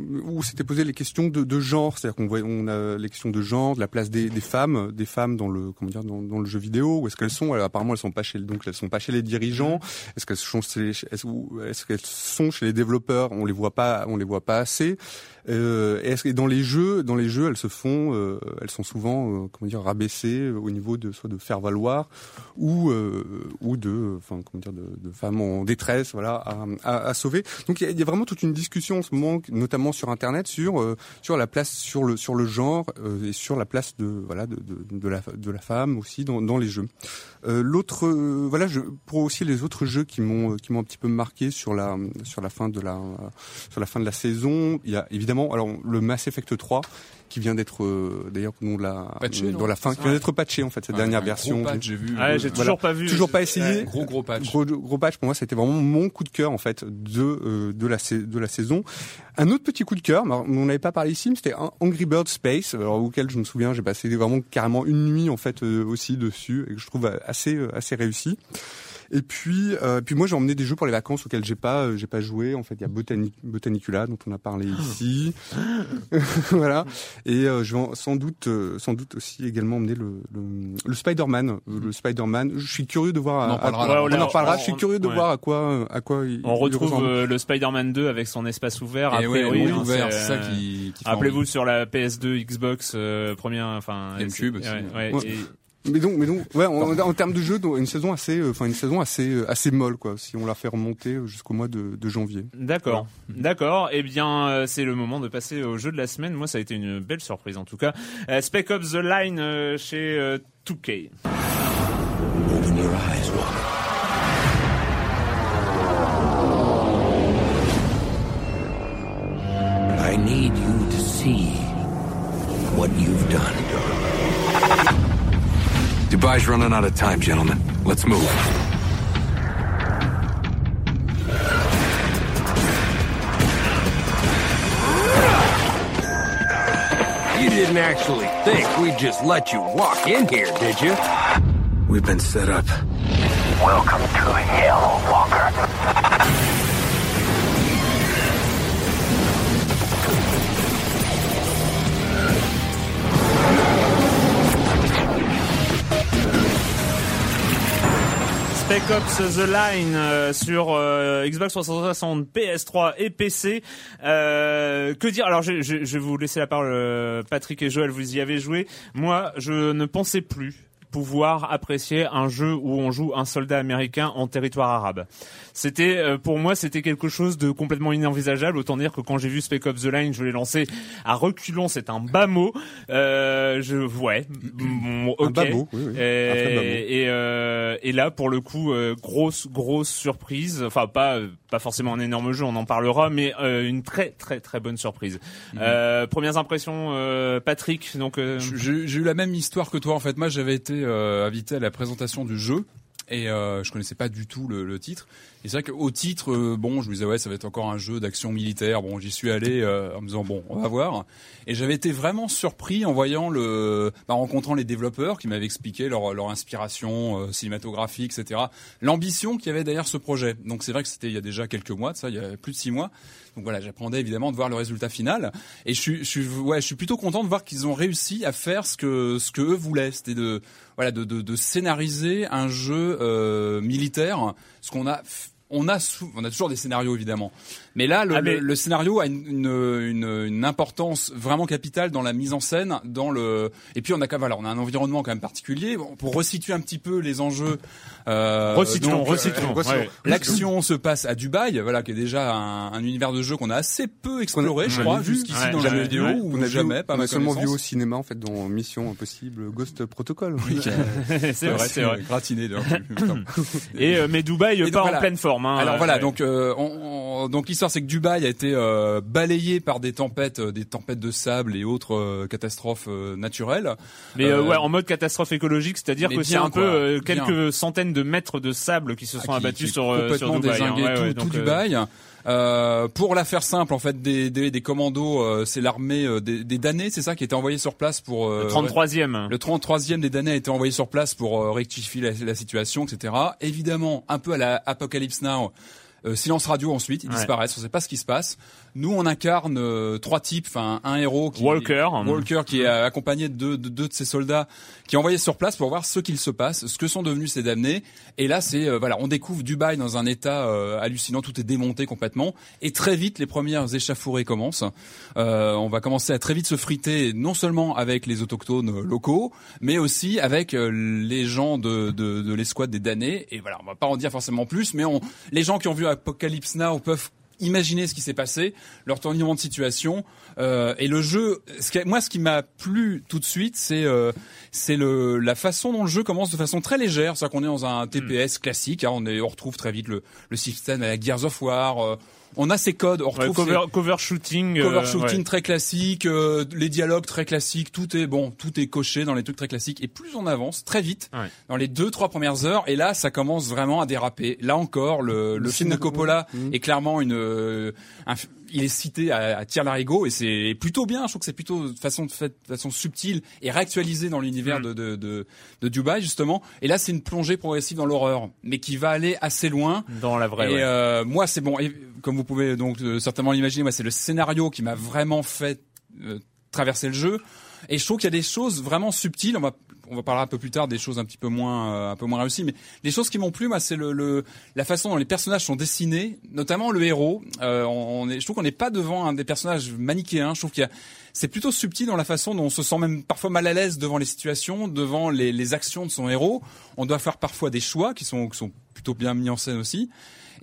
où, où s'était posé les questions de, de genre, c'est-à-dire qu'on voit on a les questions de genre, de la place des, des femmes, des femmes dans le comment dire dans, dans le jeu vidéo. Où est-ce qu'elles sont? Alors, Apparemment elles sont pas chez donc elles sont pas chez les dirigeants. Est-ce qu'elles sont chez, est-ce, qu'elles sont chez les développeurs? On les voit pas, on les voit pas assez. Euh, est-ce que dans les jeux, dans les jeux, elles se font, euh, elles sont souvent, euh, comment dire, rabaissées au niveau de soit de faire valoir ou euh, ou de, enfin comment dire, de, de femmes en détresse, voilà, à, à, à sauver. Donc il y, y a vraiment toute une discussion en ce moment, notamment sur Internet, sur euh, sur la place, sur le sur le genre euh, et sur la place de voilà de, de, la de la femme aussi dans, dans les jeux. Euh, L'autre, voilà, pour aussi les autres jeux qui m'ont qui m'ont un petit peu marqué sur la sur la fin de la sur la fin de la saison, il y a évidemment alors le Mass Effect 3 qui vient d'être euh, d'ailleurs nous la Patché, dans la fin, qui vient d'être patché en fait cette Ouais, dernière version. Gros patch, j'ai vu. Ouais, euh, j'ai voilà. toujours pas vu. Toujours pas essayé. Ouais. Gros gros patch. Gros, gros patch pour moi, c'était vraiment mon coup de cœur en fait de euh, de la de la saison. Un autre petit coup de cœur, on n'avait pas parlé ici, mais c'était Angry Bird Space, alors, auquel je me souviens, j'ai passé vraiment carrément une nuit en fait euh, aussi dessus et que je trouve euh, assez euh, assez réussi. Et puis, euh, puis moi j'ai emmené des jeux pour les vacances auxquels j'ai pas euh, j'ai pas joué. En fait, il y a Botani- Botanicula dont on a parlé ici, voilà. Et euh, je vais en- sans doute euh, sans doute aussi également emmener le le, Spider-Man. euh, Le Spider-Man. Je suis curieux de voir. On en à- parlera à- on Ouais, en on- reparlera. on- Je suis curieux de ouais. voir à quoi à quoi il, On il retrouve le Spider-Man 2 avec son espace ouvert. Et a ouais, priori, oui, hein, ouvert, c'est, ça qui, qui Rappelez-vous sur la PS2, Xbox, euh, première, enfin GameCube aussi. ouais, ouais, Ouais. et- Mais donc, mais donc, ouais, en, en termes de jeu, une saison assez, euh, enfin une saison assez, euh, assez molle, quoi. Si on la fait remonter euh, jusqu'au mois de, de janvier. D'accord, d'accord. Eh bien, euh, c'est le moment de passer au jeu de la semaine. Moi, ça a été une belle surprise en tout cas. Euh, Spec Ops The Line euh, chez euh, 2K. Open your eyes, Walker. I need you to see what you've done. Dubai's running out of time, gentlemen. Let's move. You didn't actually think we'd just let you walk in here, did you? We've been set up. Welcome to hell, Walker. Spec Ops The Line euh, sur euh, Xbox 360, PS3 et PC. Euh, que dire? Alors, je, je- je vais vous laisser la parole, euh, Patrick et Joël. Vous y avez joué. Moi, je ne pensais plus pouvoir apprécier un jeu où on joue un soldat américain en territoire arabe. C'était euh, pour moi c'était quelque chose de complètement inenvisageable. Autant dire que quand j'ai vu Spec Ops The Line, je l'ai lancé à reculons. C'est un bas mot. Euh, je ouais, bon, Un bas mot, oui, oui. Et, Un très bas mot. et, euh, et là, pour le coup, euh, grosse, grosse surprise. Enfin, pas, pas forcément un énorme jeu, on en parlera, mais euh, une très, très, très bonne surprise. Euh, premières impressions, euh, Patrick. Donc, euh, J'ai j'ai eu la même histoire que toi en fait. Moi j'avais été euh, invité à la présentation du jeu et euh, je connaissais pas du tout le, le titre. Et c'est vrai qu'au titre, euh, bon, je me disais ouais, ça va être encore un jeu d'action militaire. Bon, j'y suis allé euh, en me disant bon, on va voir. Et j'avais été vraiment surpris en voyant le, bah, en rencontrant les développeurs qui m'avaient expliqué leur, leur inspiration euh, cinématographique, etc. L'ambition qu'il y avait derrière ce projet. Donc c'est vrai que c'était il y a déjà quelques mois, ça, il y a plus de six mois. Donc voilà, j'appréhendais évidemment de voir le résultat final. Et je suis, je ouais, je suis plutôt content de voir qu'ils ont réussi à faire ce que, ce que eux voulaient. C'était de, voilà, de, de, de scénariser un jeu euh, militaire. Ce qu'on a, on a, sou- on a toujours des scénarios évidemment. Mais là, le, Ah, mais- le, le scénario a une, une, une, importance vraiment capitale dans la mise en scène, dans le. Et puis on a quand même, voilà, on a un environnement quand même particulier. Bon, pour resituer un petit peu les enjeux. Euh, Resituons, donc, euh, resituons, euh, ouais. L'action se passe à Dubaï, voilà, qui est déjà un, un univers de jeu qu'on a assez peu exploré, je crois, jusqu'ici Ouais, dans la vidéo, ouais. ou On a, jamais, vu, pas on a seulement vu au cinéma en fait dans Mission Impossible Ghost Protocol. c'est vrai, c'est vrai. Gratiné, d'ailleurs. Et euh, mais Dubaï Et donc, pas voilà. en pleine forme. Alors euh, voilà, ouais. donc euh, on- on- donc l'histoire c'est que Dubaï a été euh, balayé par des tempêtes, euh, des tempêtes de sable et autres catastrophes euh, naturelles. Mais ouais, en mode catastrophe écologique, c'est-à-dire que c'est un peu euh, bien. quelques centaines de mètres de sable qui se sont Ah, qui- abattus qui sur, sur Dubaï. hein. Ouais, tout, Dubaï. Euh, pour la faire simple, en fait, des, des, des commandos, euh, c'est l'armée euh, des, des damnés, c'est ça, qui était envoyé sur place pour euh, le 33e. Le 33e des damnés a été envoyé sur place pour euh, rectifier la, la situation, etc. Évidemment, un peu à la Apocalypse Now. Euh, silence radio ensuite, ils Ouais. disparaissent, on sait pas ce qui se passe. Nous, on incarne euh, trois types, enfin un héros qui Walker. Walker qui est accompagné de deux de, deux de ses soldats qui est envoyé sur place pour voir ce qu'il se passe, ce que sont devenus ces damnés. Et là, c'est euh, voilà, on découvre Dubaï dans un état euh, hallucinant, tout est démonté complètement. Et très vite, les premières échauffourées commencent. Euh, on va commencer à très vite se friter, non seulement avec les autochtones euh, locaux, mais aussi avec euh, les gens de, de, de l'escouade des damnés. Et voilà, on va pas en dire forcément plus, mais on, les gens qui ont vu Apocalypse Now peuvent imaginer ce qui s'est passé, leur tournement de situation. Euh, et le jeu, ce qui- moi, ce qui m'a plu tout de suite, c'est euh, c'est le la façon dont le jeu commence de façon très légère. C'est-à-dire qu'on est dans un TPS classique. hein, on, est, on retrouve très vite le, le système à la Gears of War. euh, on a ses codes, on Ouais, retrouve cover, cover shooting. ces euh, cover shooting ouais. très classique, euh, les dialogues très classiques. Tout est bon, tout est coché dans les trucs très classiques. Et plus on avance, très vite, Ouais. dans les deux trois premières heures, et là, ça commence vraiment à déraper. Là encore, le, le film de Coppola Mhm. est clairement une, euh, un il est cité à, à larigot et c'est plutôt bien. Je trouve que c'est plutôt de façon de fait, de façon subtile et réactualisé dans l'univers Mhm. de, de, de, de Dubaï justement. Et là, c'est une plongée progressive dans l'horreur, mais qui va aller assez loin. Dans la vraie. Et ouais. euh, moi, c'est bon. Et comme vous pouvez donc euh, certainement l'imaginer, moi, c'est le scénario qui m'a vraiment fait euh, traverser le jeu. Et je trouve qu'il y a des choses vraiment subtiles. On va on va parler un peu plus tard des choses un petit peu moins euh, un peu moins réussies, mais les choses qui m'ont plu, moi, c'est le, le la façon dont les personnages sont dessinés, notamment le héros. Euh, on est, je trouve qu'on n'est pas devant un des personnages manichéens. Je trouve qu'il y a c'est plutôt subtil dans la façon dont on se sent même parfois mal à l'aise devant les situations, devant les, les actions de son héros. On doit faire parfois des choix qui sont, qui sont plutôt bien mis en scène aussi.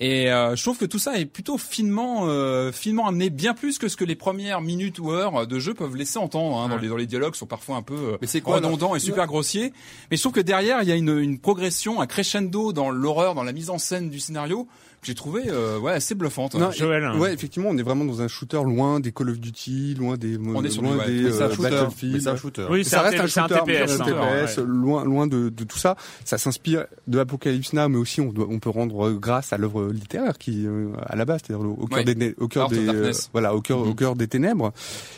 Et euh, je trouve que tout ça est plutôt finement, euh, finement amené, bien plus que ce que les premières minutes ou heures de jeu peuvent laisser entendre. Hein, dans, les, dans les dialogues sont parfois un peu euh, quoi, redondants et super grossiers. Mais je trouve que derrière, il y a une, une progression, un crescendo dans l'horreur, dans la mise en scène du scénario j'ai trouvé euh, ouais, assez bluffante. Non, Joël. et- ouais, effectivement, on est vraiment dans un shooter loin des Call of Duty, loin des, On est sur loin du- ouais, des un euh, shooter. Battlefield. Mais c'est un shooter. Oui, ça un, reste un c'est un shooter, TPS. un hein. TPS, Ouais. loin, loin de, de tout ça. Ça s'inspire de Apocalypse Now, mais aussi on, doit, on peut rendre euh, grâce à l'œuvre littéraire qui, euh, à la base, c'est-à-dire au cœur Ouais. des, au cœur des, euh, voilà, au cœur, Mhm. au cœur des ténèbres.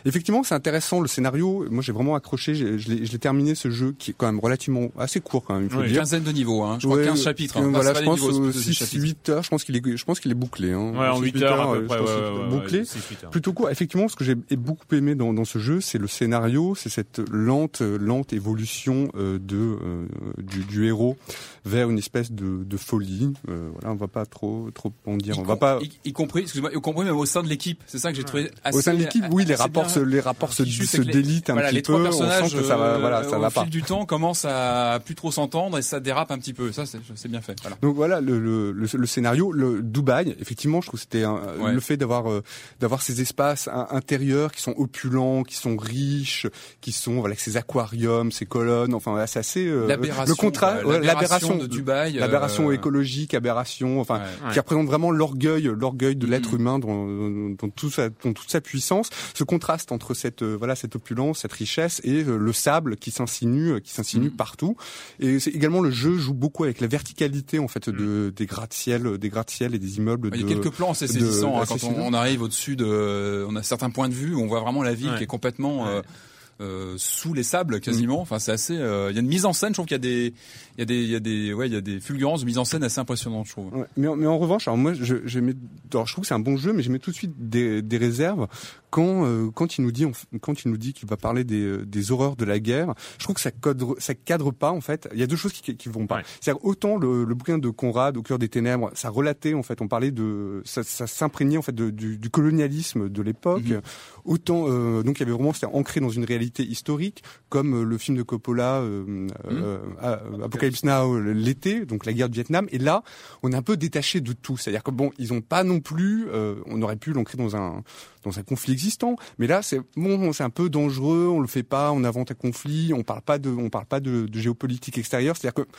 Effectivement, c'est intéressant le scénario. Moi, j'ai vraiment accroché. j'ai- Je l'ai terminé ce jeu qui est quand même relativement assez court quand même. Il faut Oui. dire. quinzaine de niveaux, hein. je crois Ouais, 15 chapitres. hein. euh, voilà, je pense des niveaux, c'est euh, plutôt des 6, chapitres. 8 heures. Je pense qu'il qu'il est, je pense qu'il est bouclé. Hein. Ouais, en 6 8 heures à euh, peu je près. ouais, bouclé. ouais, 6-8 heures. Plutôt court. Effectivement, ce que j'ai beaucoup aimé dans, dans ce jeu, c'est le scénario, c'est cette lente, lente évolution euh, de euh, du, du héros vers une espèce de, de folie. Euh, voilà, on va pas trop trop en dire. Y On va pas. y, y compris, excuse-moi, y compris même au sein de l'équipe. C'est ça que j'ai trouvé assez. Au sein de l'équipe, oui, les rapports, bien se, les rapports se, les- délitent un voilà, petit les peu. trois On personnages, sent que ça va, euh, voilà, ça au va fil pas. du temps, commencent à plus trop s'entendre et ça dérape un petit peu. Ça, c'est c'est bien fait. Voilà. Donc voilà le, le, le, le scénario, le Dubaï. Effectivement, je trouve que c'était Ouais. le fait d'avoir euh, d'avoir ces espaces in- intérieurs qui sont opulents, qui sont riches, qui sont voilà ces aquariums, ces colonnes. Enfin, voilà, c'est assez euh, le contrat, euh, ouais, l'aberration de Dubaï, l'aberration euh, écologique, aberration, enfin Ouais. qui représente vraiment l'orgueil, l'orgueil de l'être Mhm. humain dans, dans, tout sa, dans toute sa puissance. Ce contraste entre cette euh, voilà cette opulence, cette richesse et euh, le sable qui s'insinue, euh, qui s'insinue Mhm. partout. Et c'est également le jeu joue beaucoup avec la verticalité en fait de des gratte-ciel, des gratte-ciel et des immeubles. Il y a de- quelques plans assez saisissants hein, quand on, on arrive au-dessus de, on a certains points de vue où on voit vraiment la ville Ouais. qui est complètement euh, euh, sous les sables quasiment. Enfin, c'est assez. euh, Il y a une mise en scène. Je trouve qu'il y a des, il y a des, il y a des, ouais, il y a des fulgurances de mise en scène assez impressionnantes. Je trouve. Ouais, mais, en- mais en revanche, alors moi, je, je, mets, alors je trouve que c'est un bon jeu, mais je mets tout de suite des, des réserves quand euh, quand il nous dit quand il nous dit qu'il va parler des, euh, des horreurs de la guerre. Je trouve que ça cadre ça cadre pas en fait. Il y a deux choses qui qui vont pas. Ouais. C'est-à-dire autant le, le bouquin de Conrad au cœur des ténèbres, ça relatait en fait, on parlait de ça, ça s'imprégnait en fait de, du, du colonialisme de l'époque. Mhm. Autant euh, donc il y avait vraiment c'était ancré dans une réalité historique, comme euh, le film de Coppola, euh, euh, euh, Apocalypse Now, l'été, donc la guerre du Vietnam. Et là, on est un peu détaché de tout. C'est-à-dire que bon, ils ont pas non plus, euh, on aurait pu l'ancrer dans un dans un conflit mais là c'est bon, c'est un peu dangereux. On le fait pas, on invente un conflit, on parle pas de, on parle pas de, de géopolitique extérieure. C'est-à-dire que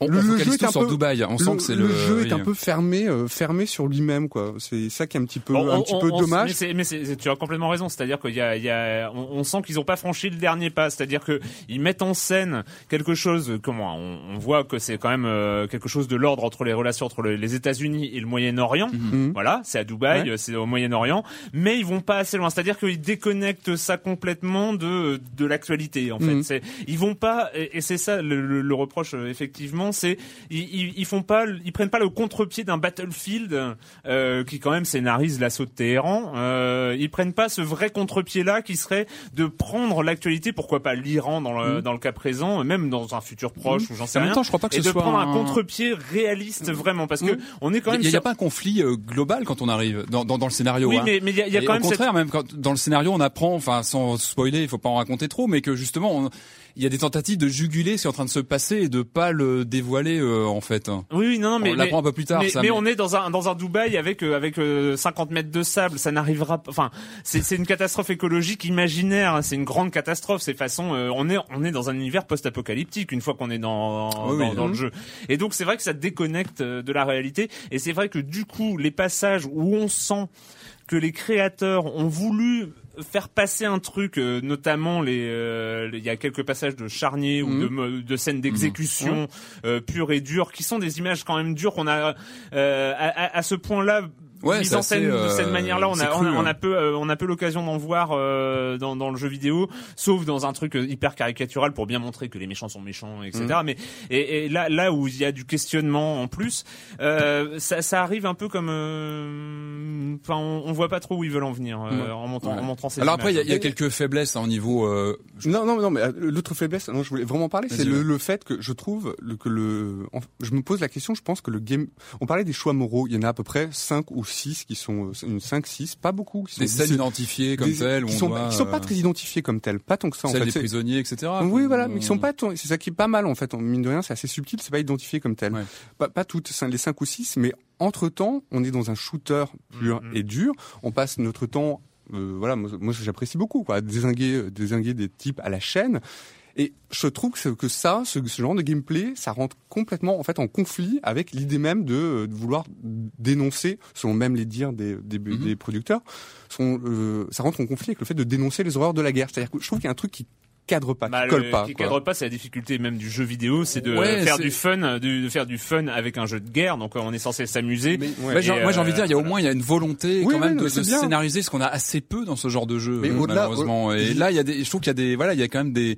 On, Le- on le focalise jeu est un sur peu- Dubaï. On sent le, que c'est le le, jeu est un peu fermé, euh, fermé sur lui-même, quoi. C'est ça qui est un petit peu, On- un on- petit on- peu on- dommage. Mais, tu as complètement raison. C'est-à-dire qu'il y a, il y a, on, on sent qu'ils n'ont pas franchi le dernier pas. C'est-à-dire que ils mettent en scène quelque chose. Comment on, on voit que c'est quand même euh, quelque chose de l'ordre entre les relations entre le- les États-Unis et le Moyen-Orient. Mhm. Voilà, c'est à Dubaï, Ouais. c'est au Moyen-Orient, mais ils vont pas assez loin. C'est-à-dire qu'ils déconnectent ça complètement de de l'actualité. En fait, Mhm. c'est ils vont pas et, et c'est ça le, le- le reproche euh, c'est ils, ils, font pas, ils prennent pas le contre-pied d'un Battlefield euh, qui quand même scénarise l'assaut de Téhéran. Euh, ils prennent pas ce vrai contre-pied là qui serait de prendre l'actualité, pourquoi pas l'Iran dans le Mhm. dans le cas présent, même dans un futur proche ou j'en sais En même rien. temps, je crois pas que et ce de soit prendre un, un- contre-pied réaliste vraiment parce que Mhm. on est quand Il même n'y a, pas un conflit euh, global quand on arrive dans, dans, dans le scénario. oui hein. mais mais il y a, il y a Et quand au même cette contraire, même quand dans le scénario, on apprend, enfin sans spoiler, il faut pas en raconter trop, mais que justement, il y a des tentatives de juguler ce qui est en train de se passer et de pas le dévoiler euh, en fait. oui oui non non mais on l'apprend un peu plus tard. mais, ça, mais on est dans un dans un Dubaï avec euh, avec euh, 50 mètres de sable, ça n'arrivera pas. Enfin, c'est c'est une catastrophe écologique imaginaire. hein, C'est une grande catastrophe. C'est façon, euh, on est on est dans un univers post-apocalyptique une fois qu'on est dans Oui, dans, oui. dans le jeu. Et donc c'est vrai que ça déconnecte euh, de la réalité. Et c'est vrai que du coup les passages où on sent que les créateurs ont voulu faire passer un truc, euh, notamment les, euh, les- il y a quelques passages de charniers ou Mhm. de, de scènes d'exécution euh, pures et dures, qui sont des images quand même dures qu'on a euh, à, à- à ce point-là. Ouais, mise en scène assez, de euh, cette manière-là, on a, cru, on, a, on a peu, euh, on a peu l'occasion d'en voir euh, dans, dans le jeu vidéo, sauf dans un truc euh, hyper caricatural pour bien montrer que les méchants sont méchants, etc. Mm. Mais et, et là, là où il y a du questionnement en plus, euh, ça, ça arrive un peu comme, euh, enfin, on, on voit pas trop où ils veulent en venir euh, en montrant, Ouais. en montrant ces Alors après, il y a, images. il y a quelques faiblesses hein, au niveau. euh, Non, non, non, mais euh, l'autre faiblesse, non, je voulais vraiment parler, c'est le, le fait que je trouve le, que le, en- je me pose la question, je pense que le game, on parlait des choix moraux, il y en a à peu près 5 ou 6 qui sont, euh, une 5, 6, pas beaucoup, qui sont des identifiées comme des- telles, qui on sont, doit, qui sont pas euh, très identifiés comme telles, pas tant que ça en celles fait. des prisonniers, etc. Oui, voilà, mais qui sont On- pas, c'est ça qui est pas mal en fait. En mine de rien, c'est assez subtil, c'est pas identifié comme tel. Ouais. Pas, pas toutes, les 5 ou 6, mais entre temps, on est dans un shooter pur Mhm. et dur. On passe notre temps, euh, voilà, moi, moi, j'apprécie beaucoup, quoi, à désinguer, désinguer des types à la chaîne. Et je trouve que, ça, ce, ce genre de gameplay, ça rentre complètement en fait en conflit avec l'idée même de, euh, de vouloir dénoncer, selon même les dires des, des, Mhm. des producteurs, son, euh, ça rentre en conflit avec le fait de dénoncer les horreurs de la guerre. C'est-à-dire que je trouve qu'il y a un truc qui cadre pas, Bah, qui le- colle pas. qui quoi. cadre pas, c'est la difficulté même du jeu vidéo, c'est de Ouais, faire du fun, de, de faire du fun avec un jeu de guerre. Donc euh, on est censé s'amuser. Ouais. J'ai- Et, moi j'ai envie de dire, il y a au voilà. moins il y a une volonté Oui, quand même oui, de, de scénariser ce qu'on a assez peu dans ce genre de jeu Mais euh, malheureusement. Et là il y a des, je trouve qu'il y a des, voilà, il y a quand même des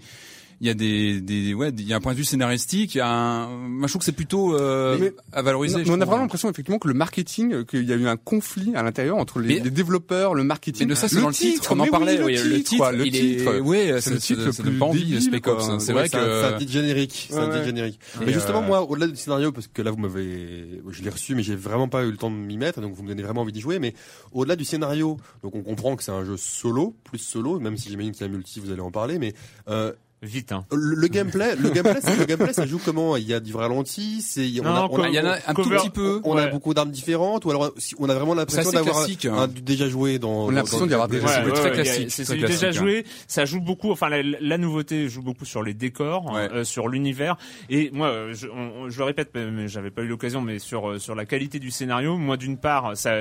il y a des, des ouais, il y a un point de vue scénaristique. Il y a un, moi je trouve que c'est plutôt euh, Mais- à valoriser. Non, mais on a vraiment l'impression effectivement que le marketing, euh, qu'il y a eu un conflit à l'intérieur entre les, Mais- les développeurs, le marketing. Mais de ça, c'est dans le titre, on en oui, parlait. le oui, titre, le titre, quoi, le titre. est, ouais, C'est le titre le ça plus envie, Spec Ops. hein. C'est vrai que. titre générique. C'est Ouais, un titre ouais. générique. Mais justement, euh, moi, au-delà du scénario, parce que là, vous m'avez, je l'ai reçu, mais j'ai vraiment pas eu le temps de m'y mettre, donc vous me donnez vraiment envie d'y jouer. Mais au-delà du scénario, donc on comprend que c'est un jeu solo, plus solo, même si j'imagine qu'il y a multi, vous allez en parler, mais euh, Vite, hein. le, le gameplay, le gameplay, le gameplay, ça joue comment? Il y a du ralenti, c'est, on Non, a, on a- Il y en a un tout petit peu. on a beaucoup d'armes différentes, ou alors si- on a vraiment l'impression d'avoir hein. déjà joué dans. On a l'impression d'y avoir déjà Ouais, joué. très il y a- classique, C'est déjà hein. joué. Ça joue beaucoup. Enfin, la, la nouveauté joue beaucoup sur les décors, Ouais. euh, sur l'univers. Et moi, je, on- je le répète, mais- j'avais pas eu l'occasion, mais sur euh, sur la qualité du scénario, moi, d'une part, ça,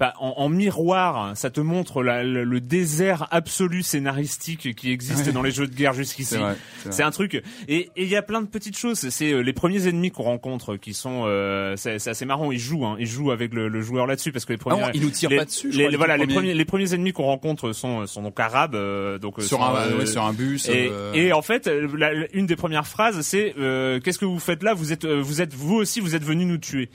bah, en, en miroir, ça te montre la- le, le désert absolu scénaristique qui existe Ouais. dans les jeux de guerre jusqu'ici. C'est un truc. Et et il y a plein de petites choses. C'est euh, les premiers ennemis qu'on rencontre qui sont. euh, c'est c'est assez marrant. Ils jouent. Hein, ils jouent avec le, le joueur là-dessus parce que les Ah premiers. non, il nous tire les, pas dessus. je les- crois, les voilà, les premiers. les premiers ennemis qu'on rencontre sont sont donc arabes. euh, donc sur sont, un, euh, ouais, sur un bus. et, euh, et en fait, la- une des premières phrases, c'est euh, qu'est-ce que vous faites là? Vous êtes, euh, vous êtes, vous aussi, vous êtes venu nous tuer.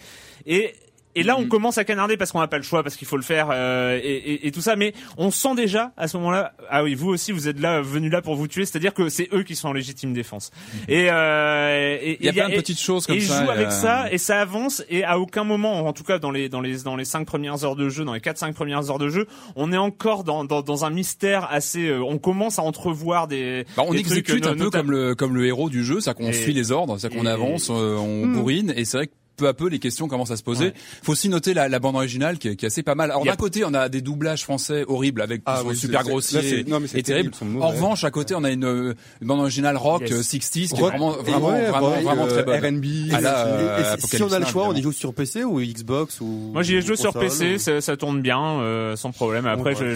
Et et là, on Mhm. commence à canarder parce qu'on n'a pas le choix, parce qu'il faut le faire euh, et, et, et tout ça. Mais on sent déjà à ce moment-là, ah oui, vous aussi, vous êtes là, venus là pour vous tuer. C'est-à-dire que c'est eux qui sont en légitime défense. Et, euh, et il y a et plein de et- petites choses et comme il ça. joue il y avec a- ça et ça avance et à aucun moment, en tout cas dans les dans les dans les cinq premières heures de jeu, dans les quatre cinq premières heures de jeu, on est encore dans dans, dans un mystère assez. euh, on commence à entrevoir des. Bah, on des exécute trucs, un no- peu comme le comme le héros du jeu, c'est qu'on Et- suit les ordres, c'est qu'on et- avance, euh, on Hmm. bourrine, et c'est vrai que peu à peu les questions commencent à se poser. Ouais. Faut aussi noter la, la bande originale qui est, qui est assez pas mal. Alors d'un côté on a des doublages français horribles avec Ah oui, super grossiers non, et terribles. terrible, En revanche à côté on a une, une bande originale rock Yes. euh, 60s qui est vraiment vraiment ouais, vraiment rock, vraiment euh, très bonne. R&B. Ah, si- on a le choix, on y joue sur PC ou Xbox ou. Moi j'y ai joué ou sur PC, ça, tourne bien, euh, sans problème. Après, Ouais, ouais,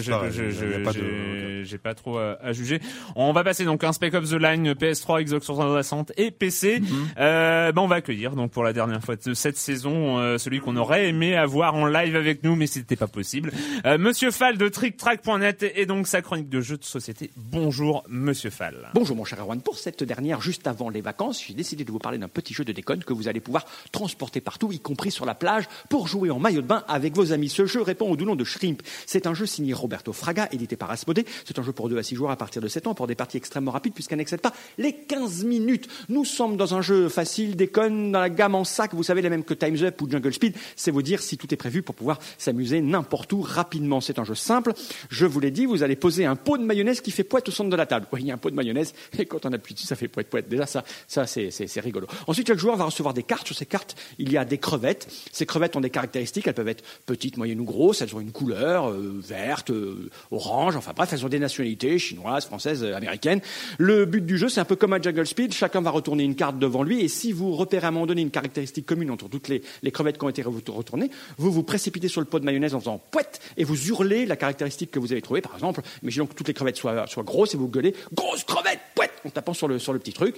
j'ai- pas trop à, juger. On va passer donc un Spec Ops The Line PS3, Xbox 360 et PC. Mhm. Euh, ben on va accueillir donc pour la dernière fois de cette saison euh, celui qu'on aurait aimé avoir en live avec nous, mais c'était pas possible. Euh, Monsieur Fall de TrickTrack.net et donc sa chronique de jeux de société. Bonjour Monsieur Fall. Bonjour mon cher Erwan, pour cette dernière, juste avant les vacances, j'ai décidé de vous parler d'un petit jeu de déconne que vous allez pouvoir transporter partout, y compris sur la plage, pour jouer en maillot de bain avec vos amis. Ce jeu répond au doux nom de Shrimp. C'est un jeu signé Roberto Fraga, édité par Asmodée. C'est un jeu pour 2 à 6 joueurs à partir de 7 ans, pour des parties extrêmement rapides, puisqu'elle n'excède pas les 15 minutes. Nous sommes dans un jeu facile, déconne, dans la gamme en sac, vous savez, les mêmes que Time's Up ou Jungle Speed. C'est vous dire si tout est prévu pour pouvoir s'amuser n'importe où rapidement. C'est un jeu simple. Je vous l'ai dit, vous allez poser un pot de mayonnaise qui fait poète au centre de la table. Oui, il y a un pot de mayonnaise, et quand on appuie dessus, ça fait poète poète. Déjà, ça, ça c'est, rigolo. Ensuite, chaque joueur va recevoir des cartes. Sur ces cartes, il y a des crevettes. Ces crevettes ont des caractéristiques. Elles peuvent être petites, moyennes ou grosses. Elles ont une couleur euh, verte, euh, orange. Enfin bref, elles ont des nationalités chinoises, françaises, euh, américaines. Le but du jeu, c'est un peu comme à Jungle Speed. Chacun va retourner une carte devant lui, et si vous repérez à un moment donné une caractéristique commune entre toutes les, crevettes qui ont été re- retournées, vous vous précipitez sur le pot de mayonnaise en faisant poète et vous hurlez la caractéristique que vous avez trouvée. Par exemple, imaginons que toutes les crevettes soient, grosses et vous gueulez grosse crevette, poète, en tapant sur le, sur le petit truc.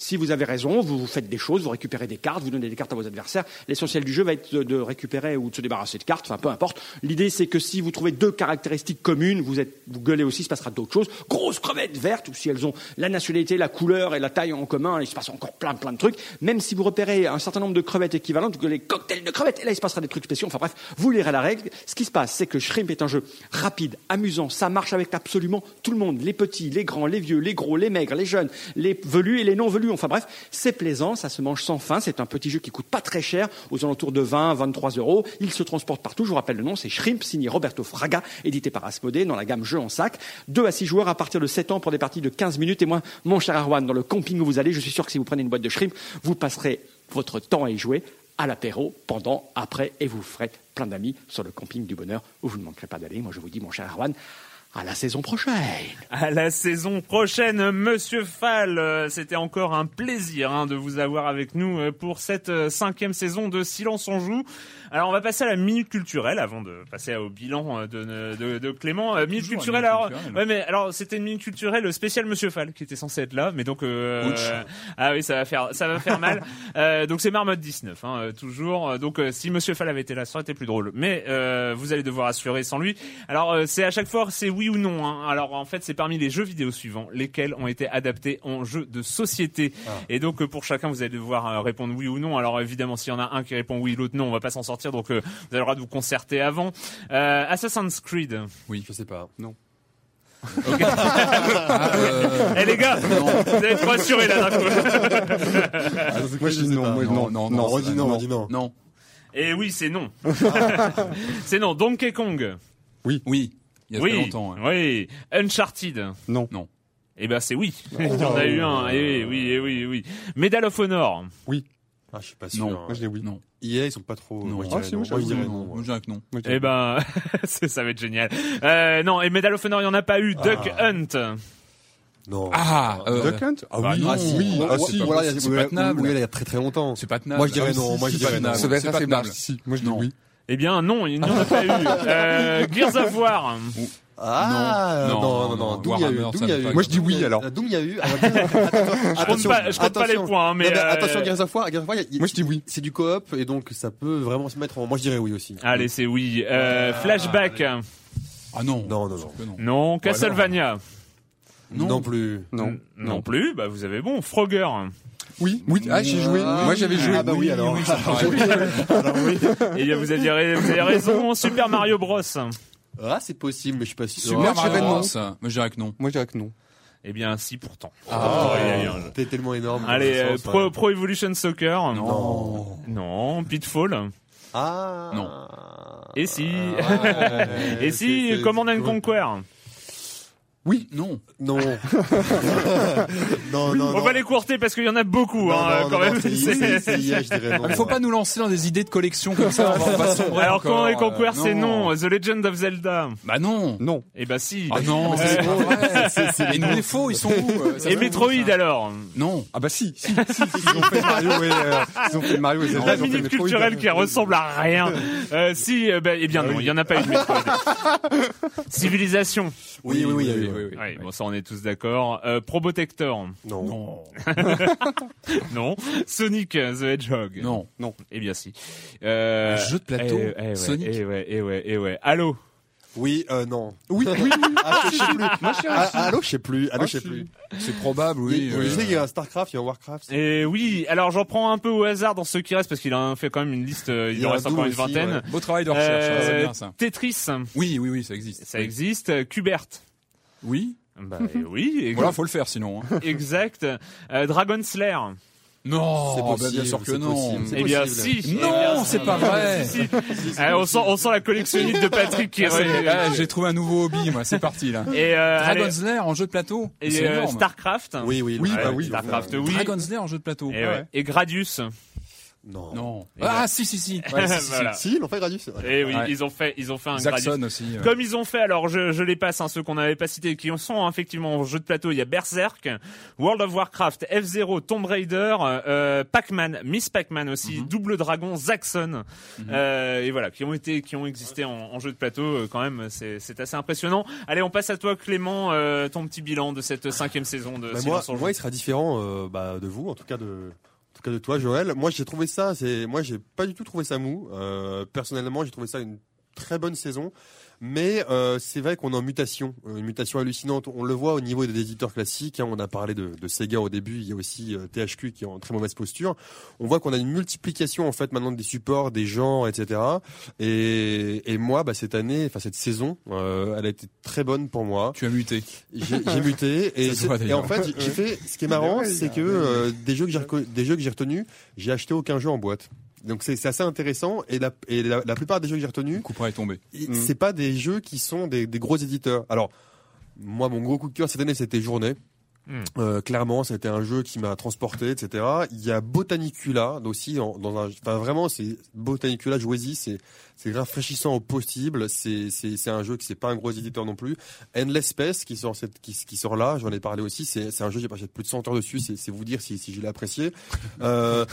Si vous avez raison, vous, vous faites des choses, vous récupérez des cartes, vous donnez des cartes à vos adversaires. L'essentiel du jeu va être de, récupérer ou de se débarrasser de cartes, enfin peu importe. L'idée c'est que si vous trouvez deux caractéristiques communes, vous, êtes, vous gueulez aussi, il se passera d'autres choses. Grosses crevettes vertes, ou si elles ont la nationalité, la couleur et la taille en commun, il se passe encore plein plein de trucs. Même si vous repérez un certain nombre de crevettes équivalentes, vous gueulez cocktail de crevettes, et là il se passera des trucs spéciaux. Enfin bref, vous lirez la règle. Ce qui se passe, c'est que Shrimp est un jeu rapide, amusant, ça marche avec absolument tout le monde, les petits, les grands, les vieux, les gros, les maigres, les jeunes, les velus et les non velus. Enfin bref, c'est plaisant, ça se mange sans fin. C'est un petit jeu qui coûte pas très cher, aux alentours de 20, 23 euros. Il se transporte partout. Je vous rappelle le nom, c'est Shrimp, signé Roberto Fraga, édité par Asmodée dans la gamme jeu en sac. 2 à 6 joueurs à partir de 7 ans pour des parties de 15 minutes. Et moi, mon cher Arwan, dans le camping où vous allez, je suis sûr que si vous prenez une boîte de Shrimp, vous passerez votre temps à y jouer à l'apéro, pendant, après, et vous ferez plein d'amis sur le camping du bonheur où vous ne manquerez pas d'aller. Moi, je vous dis, mon cher Arwan, à la saison prochaine. À la saison prochaine, Monsieur Fall. Euh, C'était encore un plaisir hein, de vous avoir avec nous euh, pour cette euh, cinquième saison de Silence on joue. Alors on va passer à la minute culturelle avant de passer au bilan euh, de, de, de Clément. Euh, minute Toujours culturelle. minute Alors, culturelle. ouais, mais alors c'était une minute culturelle spéciale Monsieur Fall qui était censé être là, mais donc euh, ah oui ça va faire ça va faire mal. Euh, donc c'est Marmotte 19 hein, euh, toujours. Donc si Monsieur Fall avait été là, ça aurait été plus drôle. Mais euh, vous allez devoir assurer sans lui. Alors euh, c'est à chaque fois c'est oui ou non. hein. Alors en fait, c'est parmi les jeux vidéo suivants lesquels ont été adaptés en jeux de société. Et donc pour chacun, vous allez devoir répondre oui ou non. Alors évidemment, s'il y en a un qui répond oui, l'autre non, on va pas s'en sortir. Donc euh, vous avez le droit de vous concerter avant. Euh, Assassin's Creed. Oui. Je sais pas. Non. Ok. Ah, euh, Eh les gars, vous allez être rassurés là d'un coup. Moi je dis non. Moi, non, non, non. redis non, redis non. non. Et oui, c'est non. c'est non. Donkey Kong. Oui. Il y a oui. très longtemps. ouais. Oui. Uncharted. Non. Non. Eh ben c'est oui. Il y en a eu un. Eh oui, eh oui, eh oui. Medal of Honor. Ah, je suis pas sûr. Non. Moi je dis oui. Non. EA, ils sont pas trop. Non. Moi, je Ah, si, non. moi, je dirais non. Moi, je dirais que non. Eh ben, ça va être génial. Euh, non, et Medal of Honor, il y en a pas eu. Duck Hunt. Non. Ah, euh, Duck Hunt Ah bah oui, non. Ah, si. oui. Ah ouais, si. c'est pas Voilà, il y a- pas tenable. oui, il y a très très longtemps. c'est pas tenable. Moi, je dirais Ah, non, moi, je dirais pas non. Ça va être C'est assez pas marche. tenable. Si, moi je dis Non. oui. Eh bien, non, il n'y en a pas eu. Euh, Gears of War. Ah, Non, non, non, non, non. non, Doom, il y a eu. Doom, y a Moi, je dis oui, alors. Doom, il y a eu. Alors, Je compte pas- je compte pas les points, hein, mais, euh, attention, Gears of War, Moi je dis oui. c'est du coop et donc ça peut vraiment se mettre en. Moi, je dirais oui aussi. Allez, c'est oui. Euh, flashback. Ah non. Non, non, non. Que non. Non. Castlevania. Non, plus. Non. Non plus. Bah, vous avez bon. Frogger. Oui, oui. Ah, j'ai joué. Moi j'avais joué. Ah bah oui, alors. oui, bien, vous aviez, ra- vous avez raison. Super Mario Bros. Ah, c'est possible, mais je suis pas sûr. Moi, Super je dirais Mario non. Bros. Moi, je dirais que non. Moi je dirais que non. Eh bien, si, pourtant. Ah, jeu. T'es tellement énorme. Allez, euh, sens, Pro, ouais. Pro Evolution Soccer. Non. Non. Pitfall. Ah. Non. Et si. Ah, Et si, Command and ouais. Conquer. Oui. Non. Non. non, non, On non. va les courter parce qu'il y en a beaucoup, Non, hein, non, quand non, même. Il faut pas nous lancer dans des idées de collection comme ça. On va, sombrer Alors, encore, Command and Conquer, euh, c'est non. The Legend of Zelda. Bah non. Non. Eh bah si. Ah non. c'est Et les faux, ils sont où euh, Et Metroid alors Non. Ah bah si, si, si, ils ont fait Mario et euh, ils ont fait Mario et Zelda, La ils ont fait minute culturelle qui ressemble à rien. Si, bah, eh bien non, il y en a pas eu de Metroid. Civilisation. Oui, oui, oui, il y a eu. Oui, oui. Ouais, bon ça on est tous d'accord. Euh, Probotector. Non. Non. Non. Sonic the Hedgehog. Non. Eh bien si. Euh, jeu de plateau, eh, eh ouais, Sonic. Eh ouais, eh ouais, eh ouais. Allô. Oui, euh, non. Oui, oui, oui. Ah, je sais plus. Ah, allô, je sais plus. Allô, je sais plus. C'est probable, oui. Il- euh, Je sais qu'il y a un Starcraft, il y a un Warcraft. Et oui, alors j'en prends un peu au hasard dans ceux qui restent parce qu'il en a fait quand même une liste, euh, il, Il y en a reste encore une aussi, vingtaine. ouais. Beau travail de recherche, hein, c'est Euh, bien ça. Tetris, Oui, oui, oui, ça existe. ça Oui. existe. Kubert. Oui. Bah euh, oui, ex- Voilà, faut le faire sinon. hein. exact. Euh, Dragon Slayer. Non, C'est bah, possible, bien sûr que c'est non. possible, Eh bien possible. si. Non, Eh c'est pas vrai. Si, si. Ah, on sent, on sent la collectionniste de Patrick qui. Ah, ah, J'ai trouvé un nouveau hobby, moi. C'est parti là. Et euh, allez, Dragon's Lair en jeu de plateau. et C'est euh, énorme. Starcraft. Oui, oui. Oui, ouais, bah oui. Starcraft, oui. Dragon's Lair en jeu de plateau. Et, ouais. et Gradius. Non. Ah, si, si, si. Ouais, si, si, si. Voilà. Si, ils l'ont fait Gradius. Et oui, Ouais. ils ont fait, ils ont fait un Gradius. Zaxxon aussi. ouais. Comme ils ont fait, alors je, je les passe, hein, ceux qu'on n'avait pas cités, qui sont hein, effectivement en jeu de plateau. Il y a Berserk, World of Warcraft, F-Zero, Tomb Raider, euh, Pac-Man, Miss Pac-Man aussi, Double Dragon, Zaxxon, euh, et voilà, qui ont été, qui ont existé en, en jeu de plateau. euh, quand même, c'est assez impressionnant. Allez, on passe à toi, Clément, euh, ton petit bilan de cette cinquième saison de Bah, moi, en il sera différent euh, bah, de vous, en tout cas de, cas de toi, Joël. Moi, j'ai trouvé ça, c'est, moi, j'ai pas du tout trouvé ça mou. Euh, personnellement, j'ai trouvé ça une très bonne saison. Mais euh, c'est vrai qu'on est en mutation, euh, une mutation hallucinante. On le voit au niveau des éditeurs classiques. hein. on a parlé de, de Sega au début. Il y a aussi euh, THQ qui est en très mauvaise posture. On voit qu'on a une multiplication en fait maintenant des supports, des genres, etc. Et, et moi, bah, cette année, enfin cette saison, euh, elle a été très bonne pour moi. Tu as muté. J'ai j'ai muté et, en fait j'ai fait ce qui est marrant c'est que euh, des jeux que j'ai des jeux que j'ai retenus j'ai acheté aucun jeu en boîte donc c'est c'est assez intéressant et la et la, la plupart des jeux que j'ai retenus Couperet est tombé. Mm. c'est pas des jeux qui sont des, des gros éditeurs alors moi mon gros coup de cœur cette année c'était Journée Mm. euh, clairement, c'était un jeu qui m'a transporté, etc. Il y a Botanicula aussi, en- dans un, enfin vraiment, c'est Botanicula, jouez-y, c'est c'est rafraîchissant au possible. C'est c'est c'est un jeu qui c'est pas un gros éditeur non plus. Endless Space qui sort cette qui, qui sort là, j'en ai parlé aussi. C'est c'est un jeu j'ai passé plus de 100 heures dessus. C'est c'est vous dire si si je l'ai apprécié. Euh,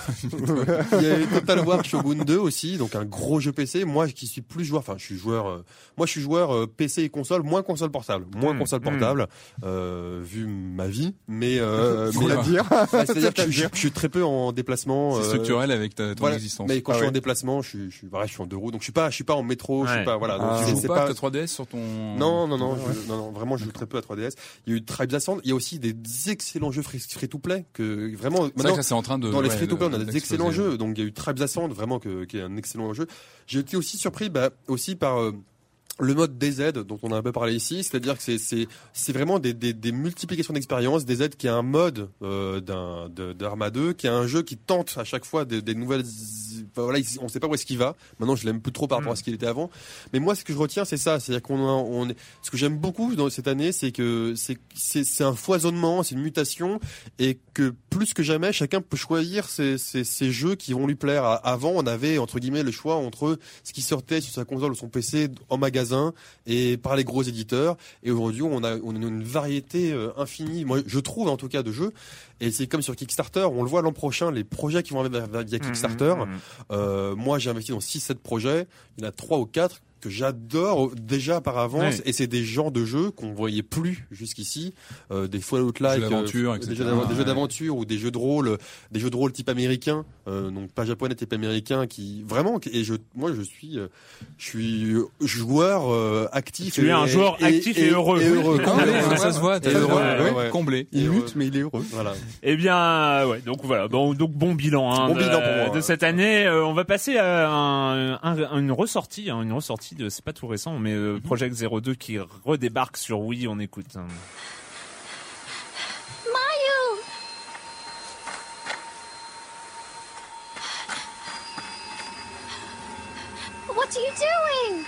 il y a eu Total War Shogun 2 aussi, donc un gros jeu PC. Moi qui suis plus joueur, enfin je suis joueur. euh, moi je suis joueur euh, PC et console, moins console portable, moins Mm, console mm. portable. Euh, vu ma vie mais euh, mais Oula. dire. bah, c'est-à-dire que je, je suis très peu en déplacement. C'est euh, structurel avec ta, ton voilà. existence. Mais quand Ah je suis ouais. en déplacement, je suis, je suis, voilà, je suis en deux roues, donc je suis pas, je suis pas en métro, je Ouais. suis pas, voilà. Donc Ah. je tu joues pas, pas. ta 3DS sur ton... Non, non, non, je, non, non, vraiment, je joue très peu à 3DS. Il y a eu Tribes Ascend. Il y a aussi des excellents jeux free, free to play que vraiment. C'est vrai que c'est en train de... dans les free to play, on a de- des excellents jeux. Donc il y a eu Tribes Ascend, vraiment que, qui est un excellent jeu. J'ai été aussi surpris, bah, aussi par euh, le mode DZ dont on a un peu parlé ici, c'est-à-dire que c'est c'est c'est vraiment des des, des multiplications d'expériences. DZ qui est un mode euh, d'un de- d'Arma 2, qui est un jeu qui tente à chaque fois des, des nouvelles. Voilà, il- on sait pas où est-ce qu'il va. Maintenant, je l'aime plus trop par rapport à ce qu'il était avant. Mais moi, ce que je retiens, c'est ça, c'est-à-dire qu'on a- on est, ce que j'aime beaucoup dans cette année, c'est que c'est c'est c'est un foisonnement, c'est une mutation, et que plus que jamais, chacun peut choisir ses, ses, ses jeux qui vont lui plaire. Avant, on avait entre guillemets le choix entre ce qui sortait sur sa console ou son PC en magasin et par les gros éditeurs. Et aujourd'hui, on a, on a une variété euh, infinie. Moi, je trouve en tout cas de jeux. Et c'est comme sur Kickstarter, on le voit l'an prochain, les projets qui vont arriver via- via Kickstarter. Mhm. Euh, moi, j'ai investi dans 6-7 projets. Il y en a 3 ou 4 que j'adore déjà par avance. Et c'est des genres de jeux qu'on voyait plus jusqu'ici. Euh, des Fallout-like, euh, etc. des jeux d'av- des jeux Ouais. d'aventure ou des jeux de rôle, des jeux de rôle type américain, euh, donc pas japonais type américain, qui vraiment. Et je, moi, je suis, euh, je suis joueur euh, actif. Tu es un joueur actif et heureux. Et heureux. Ah, Comblé, ouais, ouais. ça se voit, Et t'as heureux, ouais, comblé. Il lutte, heureux. mais il est heureux. Voilà. Eh bien, ouais. Donc voilà. Bon, donc bon bilan hein, Bon de, bilan pour moi, de ouais. cette année. Euh, on va passer à un, un- une ressortie, hein, une ressortie de, c'est pas tout récent, mais euh, Project 02 qui redébarque sur Wii. On écoute. hein. Mayu! What are you doing?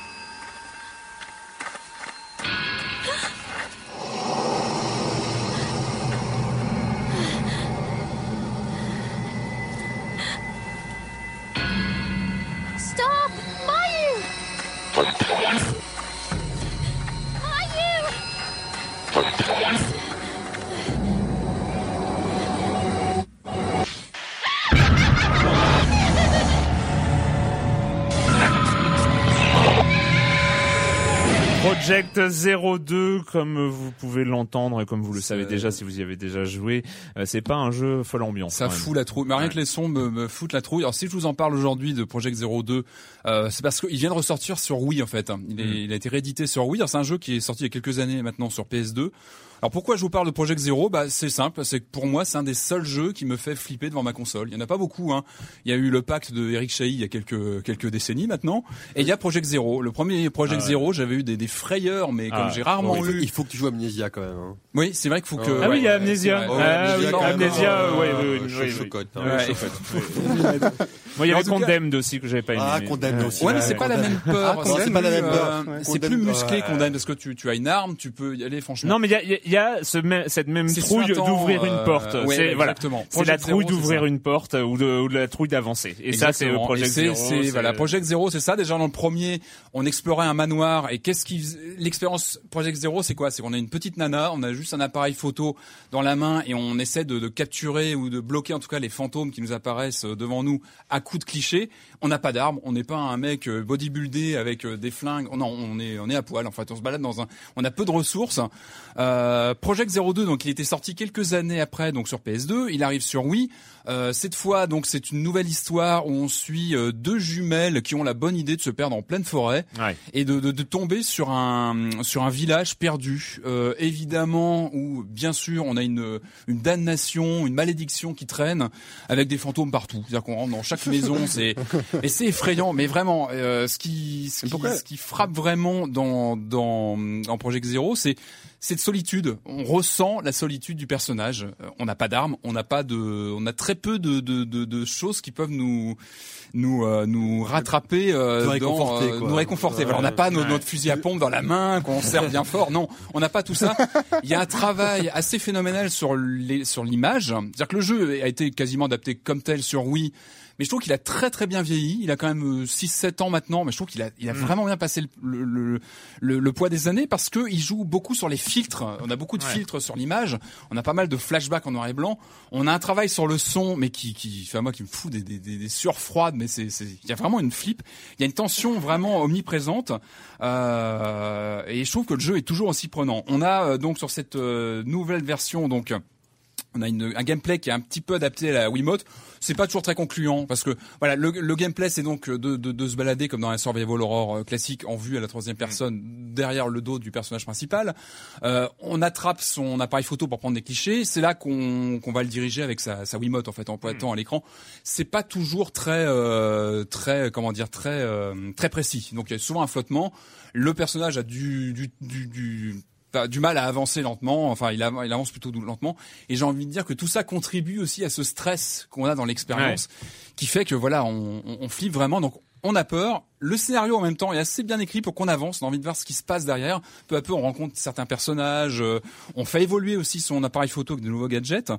porta. Project 02, comme vous pouvez l'entendre et comme vous le savez déjà si vous y avez déjà joué, euh, c'est pas un jeu folle ambiance. Ça fout la trouille. Mais rien Ouais. que les sons me, me foutent la trouille. Alors si je vous en parle aujourd'hui de Project 02, euh, c'est parce qu'il vient de ressortir sur Wii en fait. Il, est, Mm. il a été réédité sur Wii. C'est un jeu qui est sorti il y a quelques années maintenant sur PS2. Alors pourquoi je vous parle de Project Zero Bah c'est simple, c'est que pour moi c'est un des seuls jeux qui me fait flipper devant ma console. Il y en a pas beaucoup. Hein. Il y a eu le pacte de Eric Chahi il y a quelques quelques décennies maintenant, et il y a Project Zero. Le premier Project Ah ouais. Zero, j'avais eu des, des frayeurs, mais Ah comme ouais. j'ai rarement il, faut, eu. il faut que tu joues Amnesia quand même. Hein. Oui, c'est vrai qu'il faut que. Ah Ah oui, il y a Amnesia. Oh. Ah oui, Amnesia, euh, ouais, oui, oui, oui, oui. chocotte, hein, Ouais. chocotte. Moi, il y avait cas- Condemned aussi que j'avais pas aimé. Ah, mais- Condemned aussi. Ouais, mais c'est pas la même peur. Ah, c'est pas la même peur. euh. C'est plus musclé. Condemned parce que tu, tu as une arme, tu peux y aller franchement. Non, mais il y a, ce même- cette même trouille d'ouvrir euh, une porte. ouais, c'est voilà, exactement. c'est la Project trouille d'ouvrir une porte ou de, ou de la trouille d'avancer. Et ça, c'est le. Project Zero. c'est- voilà, Project Zero, c'est ça. Déjà dans le premier, on explorait un manoir et qu'est-ce qui, l'expérience Project Zero, c'est quoi? C'est qu'on a une petite nana, on a juste un appareil photo dans la main et on essaie de, de capturer ou de bloquer en tout cas les fantômes qui nous apparaissent euh, devant nous à coups de clichés. On n'a pas d'armes, on n'est pas un mec euh, bodybuildé avec euh, des flingues. Non, on est on est à poil. En fait, on se balade dans un, on a peu de ressources. Euh, Project 02, donc il était sorti quelques années après, donc sur PS2. Il arrive sur Wii. Euh, cette fois, donc c'est une nouvelle histoire où on suit euh, deux jumelles qui ont la bonne idée de se perdre en pleine forêt Ouais. et de, de, de tomber sur un sur un village perdu. Euh, évidemment, où bien sûr on a une une damnation, une malédiction qui traîne avec des fantômes partout. C'est-à-dire qu'on rentre dans chaque maison, c'est et c'est effrayant. Mais vraiment, euh, ce qui ce qui, pourquoi ce qui frappe vraiment dans dans dans Project Zero, c'est cette solitude. On ressent la solitude du personnage. Euh, On n'a pas d'armes, on n'a pas de, on a très peu de, de, de, de choses qui peuvent nous nous euh, nous rattraper, euh, Nous réconforter, quoi. nous réconforter. Ouais, Voilà, on n'a pas ouais. notre fusil à pompe dans la main qu'on serre bien fort. Non, on n'a pas tout ça. Il y a un travail assez phénoménal sur les sur l'image. C'est-à-dire que le jeu a été quasiment adapté comme tel sur Wii mais je trouve qu'il a très très bien vieilli. Il a quand même 6-7 ans maintenant, mais je trouve qu'il a, il a vraiment bien passé le, le, le, le poids des années parce que il joue beaucoup sur les filtres. On a beaucoup de Ouais. filtres sur l'image. On a pas mal de flashbacks en noir et blanc. On a un travail sur le son, mais qui, qui, enfin moi qui me fout des, des, des, des sueurs froides. Mais c'est, c'est, il y a vraiment une flip. Il y a une tension vraiment omniprésente. Euh, et je trouve que le jeu est toujours aussi prenant. On a euh, donc sur cette euh, nouvelle version donc on a une, un gameplay qui est un petit peu adapté à la Wiimote. C'est pas toujours très concluant parce que voilà le, le gameplay c'est donc de, de, de se balader comme dans un survival horror euh, classique en vue à la troisième personne derrière le dos du personnage principal. Euh, on attrape son appareil photo pour prendre des clichés. C'est là qu'on va le diriger avec sa, sa Wiimote en fait en pointant à l'écran. C'est pas toujours très euh, très comment dire très euh, très précis. Donc il y a souvent un flottement. Le personnage a du du, du, du du mal à avancer lentement, enfin il, av- il avance plutôt lentement, et j'ai envie de dire que tout ça contribue aussi à ce stress qu'on a dans l'expérience, qui fait que voilà, on, on, on flippe vraiment, donc on a peur. Le scénario en même temps est assez bien écrit pour qu'on avance, on a envie de voir ce qui se passe derrière. Peu à peu, on rencontre certains personnages, euh, on fait évoluer aussi son appareil photo avec de nouveaux gadgets.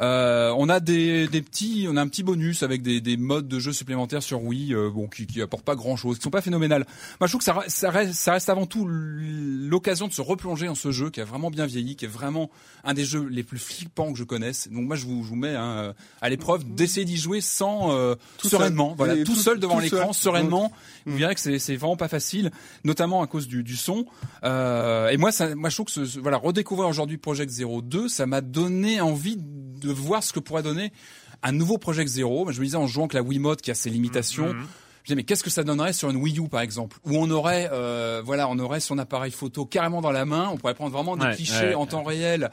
Euh, on a des, des petits, on a un petit bonus avec des, des modes de jeu supplémentaires sur Wii, euh, bon, qui, qui apportent pas grand chose, qui sont pas phénoménales. Moi, je trouve que ça, ça, reste, ça reste avant tout l'occasion de se replonger dans ce jeu qui a vraiment bien vieilli, qui est vraiment un des jeux les plus flippants que je connaisse. Donc moi, je vous, je vous mets hein, à l'épreuve d'essayer d'y jouer sans euh, Tout sereinement, seul. voilà, tout, tout- seul devant l'écran, sereinement. Vous verrez que c'est vraiment pas facile, notamment à cause du, du son. Euh, et moi, ça, moi, je trouve que ce, voilà, redécouvrir aujourd'hui Project Zero 2, ça m'a donné envie de voir ce que pourrait donner un nouveau Project Zero. Je me disais en jouant avec la Wiimote qui a ses limitations. Mhm. Je disais, mais qu'est-ce que ça donnerait sur une Wii U par exemple, où on aurait, euh, voilà, on aurait son appareil photo carrément dans la main, on pourrait prendre vraiment des Ouais, clichés ouais, en temps réel.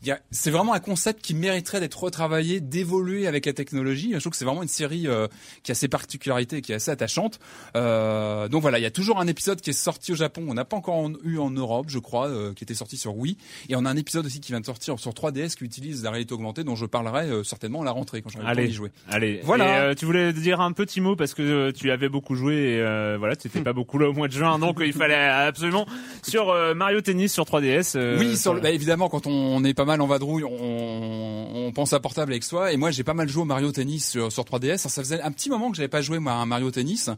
Il y a, c'est vraiment un concept qui mériterait d'être retravaillé, d'évoluer avec la technologie. Je trouve que c'est vraiment une série euh, qui a ses particularités, et qui est assez attachante. Euh, donc voilà, il y a toujours un épisode qui est sorti au Japon, on n'a pas encore en- eu en Europe, je crois, euh, qui était sorti sur Wii, et on a un épisode aussi qui vient de sortir sur 3DS qui utilise la réalité augmentée, dont je parlerai euh, certainement à la rentrée quand j'aurai le temps d'y jouer. allez. Voilà. Et, euh, tu voulais dire un petit mot parce que euh, tu avais beaucoup joué et euh, voilà, tu étais pas beaucoup là au mois de juin, donc il fallait absolument sur euh, Mario Tennis sur 3DS. euh, oui, sur le, le- bah, évidemment, quand on est pas mal en vadrouille, on, on pense à portable avec soi. Et moi, j'ai pas mal joué au Mario Tennis sur, sur 3DS. Alors, ça faisait un petit moment que j'avais pas joué moi à un Mario Tennis.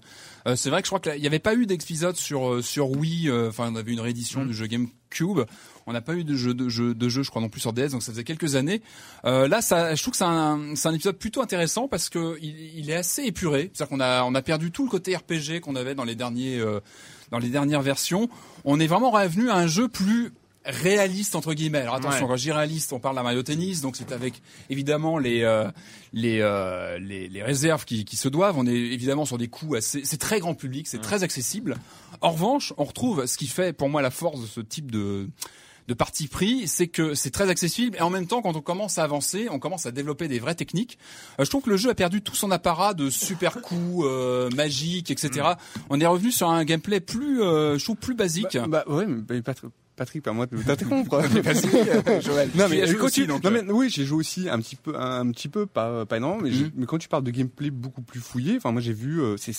C'est vrai que je crois qu'il n'y avait pas eu d'épisode sur sur Wii. Enfin, on avait une réédition du jeu GameCube. On n'a pas eu de jeu de jeu de jeu, je crois non plus sur DS. Donc ça faisait quelques années. Euh, là, ça, je trouve que c'est un, c'est un épisode plutôt intéressant parce que il, il est assez épuré. C'est-à-dire qu'on a on a perdu tout le côté RPG qu'on avait dans les derniers euh, dans les dernières versions. On est vraiment revenu à un jeu plus réaliste entre guillemets. Alors attention, Ouais. quand je dis réaliste, on parle d'un Mario Tennis, donc c'est avec évidemment les euh, les, euh, les les réserves qui, qui se doivent. On est évidemment sur des coups assez, c'est très grand public, c'est très accessible. En revanche, on retrouve ce qui fait pour moi la force de ce type de de parti pris, c'est que c'est très accessible et en même temps, quand on commence à avancer, on commence à développer des vraies techniques. Euh, je trouve que le jeu a perdu tout son apparat de super coups euh, magiques, etc. On est revenu sur un gameplay plus, euh, je trouve plus basique. Bah, bah ouais, mais bah, Patrick, Patrick, pas moi, t'interrompre. Vas-y, euh, Joël. Non mais joué aussi, tu- donc, non, euh. mais oui, j'ai joué aussi un petit peu, un, petit peu, pas pas énormément, mais, mais quand tu parles de gameplay beaucoup plus fouillé, enfin moi j'ai vu, euh, c'est,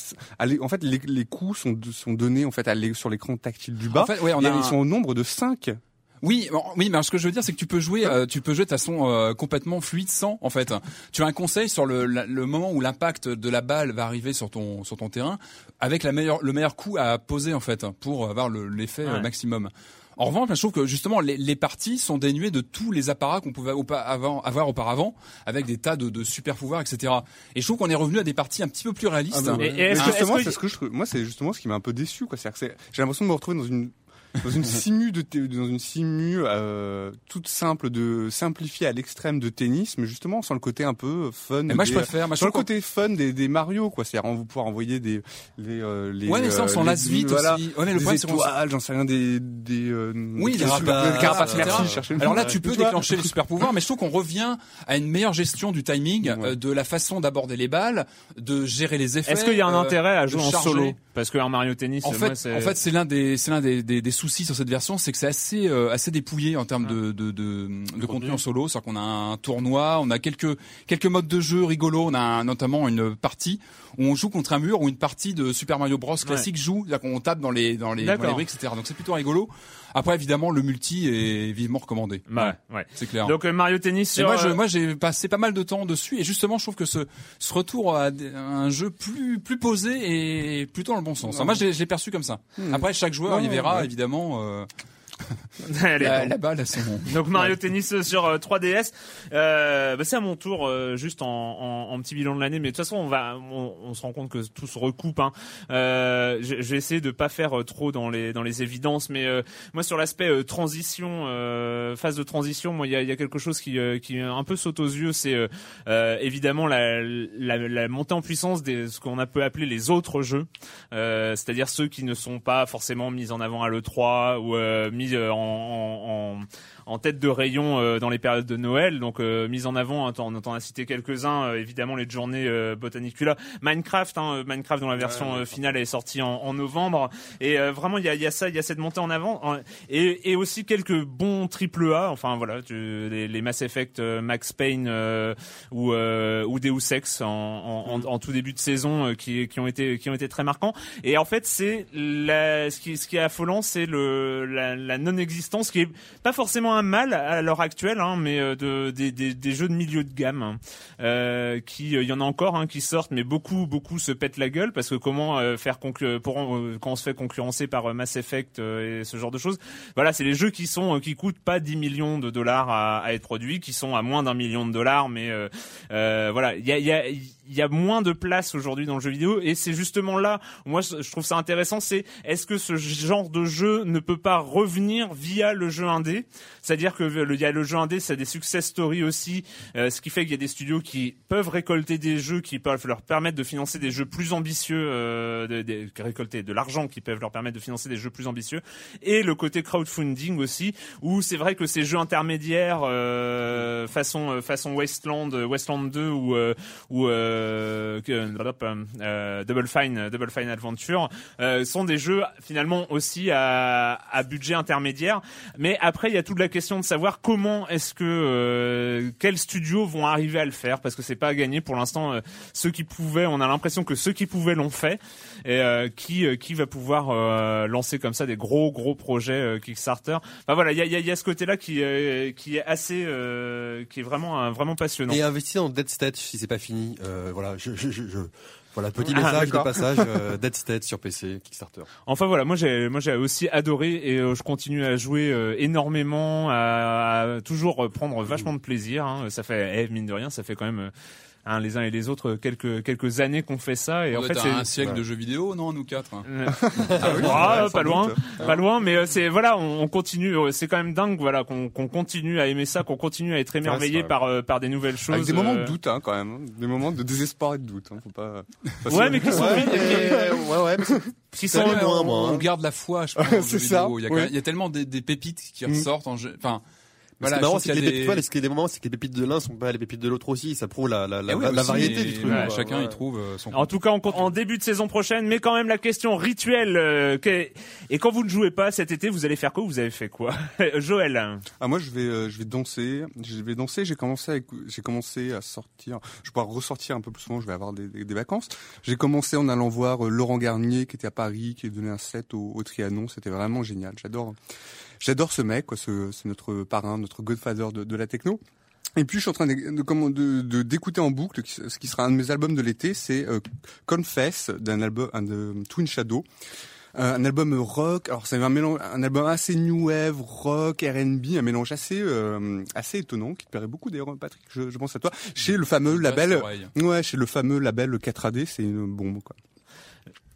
en fait les, les coups sont sont donnés en fait à sur l'écran tactile du bas. En fait, ouais, on et a un- ils sont au nombre de 5 Oui, bon, oui, mais alors, ce que je veux dire, c'est que tu peux jouer, euh, tu peux jouer de façon euh, complètement fluide sans, en fait. Tu as un conseil sur le, la- le moment où l'impact de la balle va arriver sur ton sur ton terrain, avec la meilleure, le meilleur coup à poser en fait pour avoir le- l'effet euh, Ouais. maximum. En revanche, je trouve que justement les, les parties sont dénuées de tous les apparats qu'on pouvait avoir auparavant, avec des tas de, de super pouvoirs, etc. Et je trouve qu'on est revenu à des parties un petit peu plus réalistes. Ah bah ouais. Et- et est-ce Mais que- justement, que- c'est ce que je trouve- moi c'est justement ce qui m'a un peu déçu quoi. C'est-à-dire que c'est- j'ai l'impression de me retrouver dans une dans une simu de dans une simu euh, toute simple de simplifiée à l'extrême de tennis, mais justement sans le côté un peu fun. Mais moi, je préfère. Moi, je sans le côté fun des, des Mario quoi. C'est-à-dire on va pouvoir envoyer des les euh, les Ouais, mais ça, on euh, s'en les- lasse vite voilà, aussi. Ouais, mais le des problème, c'est j'en sais rien des des euh, Oui, des super- carapaces, des carapaces, etc. merci, Alors là, tu peux déclencher les super pouvoirs, mais je trouve qu'on revient à une meilleure gestion du timing, Ouais. euh, de la façon d'aborder les balles, de gérer les effets. Est-ce qu'il y a un euh, intérêt à jouer en solo Parce que un Mario Tennis, En fait, c'est en fait, c'est l'un des, c'est l'un des, des, des soucis sur cette version, c'est que c'est assez, euh, assez dépouillé en termes de, de, de, de contenu en solo. C'est-à-dire qu'on a un tournoi, on a quelques, quelques modes de jeu rigolos. On a un- notamment une partie où on joue contre un mur ou une partie de Super Mario Bros classique joue, c'est-à-dire qu'on tape dans les, dans les, dans les briques, etc. Donc c'est plutôt rigolo. Après, évidemment, le multi est vivement recommandé. Bah, ouais. C'est clair. Donc euh, Mario Tennis Et sur. moi, je, euh, moi, j'ai passé pas mal de temps dessus, et justement, je trouve que ce, ce retour à un jeu plus, plus posé est plutôt dans le bon sens. Moi, je l'ai je l'ai perçu comme ça. Après, chaque joueur y verra, ouais. évidemment, euh, Allez, la, bon. la balle à son. Donc Mario Tennis sur euh, 3DS. Euh, bah, c'est à mon tour, euh, juste en, en, en petit bilan de l'année. Mais de toute façon, on va, on, on se rend compte que tout se recoupe. Hein. Euh, je, je vais essayer de pas faire euh, trop dans les dans les évidences, mais euh, moi sur l'aspect euh, transition, euh, phase de transition, moi il y a, y a quelque chose qui euh, qui un peu saute aux yeux, c'est euh, euh, évidemment la, la, la montée en puissance des ce qu'on a peut appeler les autres jeux, euh, c'est-à-dire ceux qui ne sont pas forcément mis en avant à l'E3 ou euh, mis euh, en, en, en tête de rayon euh, dans les périodes de Noël, donc euh, mise en avant. on en a cité quelques-uns, euh, évidemment les journées euh, Botanicula, Minecraft, hein, Minecraft dont la version finale est sortie en, en novembre, et euh, vraiment il y a, y a ça, il y a cette montée en avant, et, et aussi quelques bons triple A, enfin voilà, tu- les, les Mass Effect, euh, Max Payne euh, ou euh, ou Deus Ex en, en, en, en tout début de saison euh, qui, qui ont été qui ont été très marquants. Et en fait c'est ce qui ce qui est affolant, c'est le la, la non-existence qui est pas forcément un mal à l'heure actuelle, hein, mais euh, de, des, des, des jeux de milieu de gamme, hein, euh, qui, euh, il y en a encore hein, qui sortent, mais beaucoup, beaucoup se pètent la gueule parce que comment euh, faire pour euh, quand on se fait concurrencer par euh, Mass Effect euh, et ce genre de choses. Voilà, c'est les jeux qui sont euh, qui coûtent pas 10 millions de dollars à, à être produits, qui sont à moins d'un million de dollars, mais euh, euh, voilà, il y a, il y a il y a moins de place aujourd'hui dans le jeu vidéo et c'est justement là moi je trouve ça intéressant c'est est-ce que ce genre de jeu ne peut pas revenir via le jeu indé? C'est-à-dire que le, il y a le jeu indé c'est des success stories aussi euh, ce qui fait qu'il y a des studios qui peuvent récolter des jeux qui peuvent leur permettre de financer des jeux plus ambitieux euh, de, de- récolter de l'argent qui peuvent leur permettre de financer des jeux plus ambitieux. Et le côté crowdfunding aussi où c'est vrai que ces jeux intermédiaires euh, façon euh, façon Westland Westland 2 ou euh, ou euh, que- euh, Double Fine Double Fine Adventure euh, sont des jeux finalement aussi à, budget intermédiaire mais après il y a toute la question de savoir comment est-ce que euh, quels studios vont arriver à le faire parce que c'est pas à gagner pour l'instant euh, ceux qui pouvaient on a l'impression que ceux qui pouvaient l'ont fait et euh, qui euh, qui va pouvoir euh, lancer comme ça des gros gros projets euh, Kickstarter enfin voilà il y a, ce côté là qui euh, qui est assez euh, qui est vraiment euh, vraiment passionnant Et investir dans Dead State si c'est pas fini. Euh, voilà, je, je, je, je- voilà, petit Ah, message de passage. euh, Dead State sur PC, Kickstarter. Enfin voilà, moi j'ai moi j'ai aussi adoré et euh, je continue à jouer euh, énormément, à, à toujours prendre vachement de plaisir. hein. Ça fait, eh, mine de rien, ça fait quand même euh, hein, les uns et les autres quelques quelques années qu'on fait ça et On en fait c'est un siècle de jeux vidéo, non, nous quatre. hein. Ah oui, Ah, ouais, pas loin, doute. pas loin, mais euh, c'est voilà, on, on continue. euh, C'est quand même dingue, voilà, qu'on qu'on continue à aimer ça, qu'on continue à être émerveillé Ouais, par euh, par des nouvelles choses. Avec des moments de euh, doute, hein, quand même. hein. Des moments de désespoir et de doute. Hein. Faut pas. Ouais, mais qui sont Ouais, ouais, ouais, mais c'est- qui sont moi, on hein. garde la foi, je pense, C'est jeu ça, vidéo. Il y a, tellement des, des pépites qui Mm. ressortent en jeu. Enfin, voilà, qui est marrant, c'est que qu'il y les a pépites, ce est des moments, c'est que les pépites de l'un sont pas les pépites de l'autre aussi. Ça prouve la, la, la, Eh oui, la aussi, variété du truc. chacun Ouais. y trouve euh, son En tout cas, on compte en début de saison prochaine, mais quand même la question rituelle. euh, que- Et quand vous ne jouez pas cet été, vous allez faire quoi Vous avez fait quoi? Joël Ah moi je vais euh, je vais danser, je vais danser. J'ai commencé à j'ai commencé à sortir. Je vais pouvoir ressortir un peu plus souvent. Je vais avoir des, des, des vacances. J'ai commencé en allant voir euh, Laurent Garnier qui était à Paris, qui a donné un set au, au Trianon. C'était vraiment génial. J'adore j'adore ce mec. Quoi. Ce- C'est notre parrain, notre Godfather de, de la techno. Et puis je suis en train de d'écouter en boucle ce qui sera un de mes albums de l'été, c'est euh, Confess d'un album un de Twin Shadow. Euh, un album rock. Alors c'est un mélange, un album assez new wave, rock, R&B, un mélange assez euh, assez étonnant qui te plairait beaucoup d'ailleurs, Patrick. Je, je pense à toi. Chez le fameux label, ouais, chez le fameux label 4AD, c'est une bombe quoi.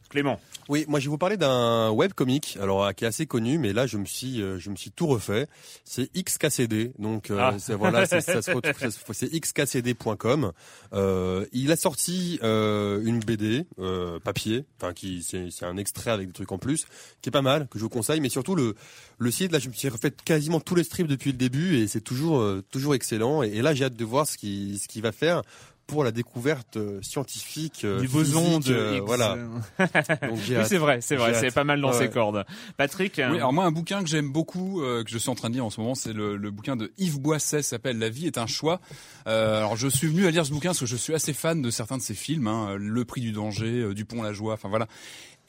Clément. Oui, moi je vais vous parler d'un webcomic, alors qui est assez connu, mais là je me suis, euh, je me suis tout refait. C'est XKCD, donc euh, Ah. c'est, voilà, ça se retrouve, c'est xkcd.com. Euh, il a sorti euh, une BD euh, papier, enfin qui c'est, un extrait avec des trucs en plus, qui est pas mal, que je vous conseille, mais surtout le le site là, je me suis refait quasiment tous les strips depuis le début et c'est toujours euh, toujours excellent. Et, et là j'ai hâte de voir ce qu'il ce qu'il va faire pour la découverte euh, scientifique euh, du boson de euh, voilà. Donc, oui, c'est vrai, c'est vrai, c'est pas mal dans Ouais, ses ouais. cordes. Patrick, Oui, alors moi un bouquin que j'aime beaucoup, euh, que je suis en train de lire en ce moment, c'est le, le bouquin de Yves Boisset, s'appelle La vie est un choix. Euh, alors je suis venu à lire ce bouquin parce que je suis assez fan de certains de ses films, hein, Le Prix du danger, euh, Dupont la joie, enfin voilà.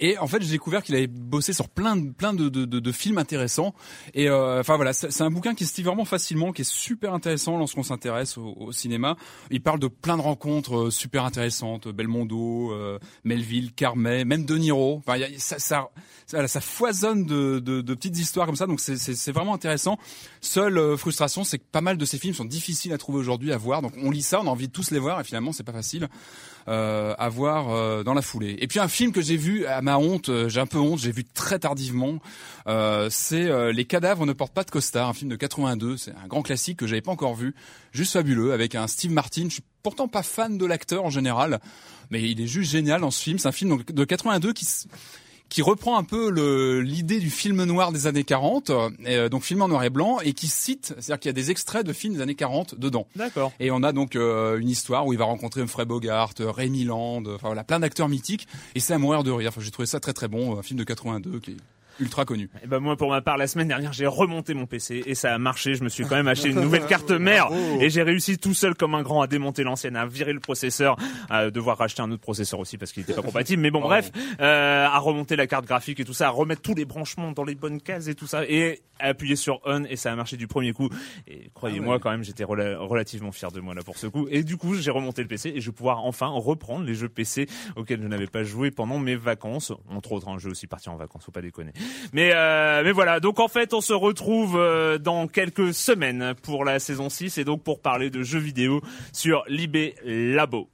Et en fait, j'ai découvert qu'il avait bossé sur plein de plein de, de, de, de films intéressants. Et euh, enfin voilà, c'est un bouquin qui se lit vraiment facilement, qui est super intéressant lorsqu'on s'intéresse au, au cinéma. Il parle de plein de rencontres euh, super intéressantes, Belmondo, euh, Melville, Carmet, même De Niro. Enfin, y a- ça, ça, ça, ça foisonne de, de, petites histoires comme ça, donc c'est- vraiment intéressant. Seule euh, frustration, c'est que pas mal de ces films sont difficiles à trouver aujourd'hui, à voir. Donc on lit ça, on a envie de tous les voir, et finalement c'est pas facile euh, à voir euh, dans la foulée. Et puis un film que j'ai vu à ma honte, euh, j'ai un peu honte, j'ai vu très tardivement, euh, c'est euh, Les cadavres ne portent pas de costard, un film de 82, c'est un grand classique que j'avais pas encore vu, juste fabuleux avec un Steve Martin. Je suis pourtant pas fan de l'acteur en général, mais il est juste génial dans ce film. C'est un film de 82 qui qui reprend un peu l'idée du film noir des années 40, euh, donc film en noir et blanc, et qui cite, c'est-à-dire qu'il y a des extraits de films des années 40 dedans. D'accord. Et on a donc euh, une histoire où il va rencontrer Humphrey Bogart, euh, Rémi Land, euh, enfin voilà, plein d'acteurs mythiques, et c'est à mourir de rire. Enfin, j'ai trouvé ça très très bon, un film de 82 qui est ultra connu. Et ben moi pour ma part la semaine dernière j'ai remonté mon PC et ça a marché. Je me suis quand même acheté une nouvelle carte mère et j'ai réussi tout seul comme un grand à démonter l'ancienne, à virer le processeur, à devoir racheter un autre processeur aussi parce qu'il n'était pas compatible. Mais bon bref, euh, à remonter la carte graphique et tout ça, à remettre tous les branchements dans les bonnes cases et tout ça et à appuyer sur on et ça a marché du premier coup. Et croyez-moi quand même j'étais rela- relativement fier de moi là pour ce coup. Et du coup j'ai remonté le PC et je vais pouvoir enfin reprendre les jeux PC auxquels je n'avais pas joué pendant mes vacances. Entre autres, un jeu aussi parti en vacances, faut pas déconner. Mais euh, mais voilà, donc en fait, on se retrouve euh, dans quelques semaines pour la saison 6 et donc pour parler de jeux vidéo sur Libé Labo.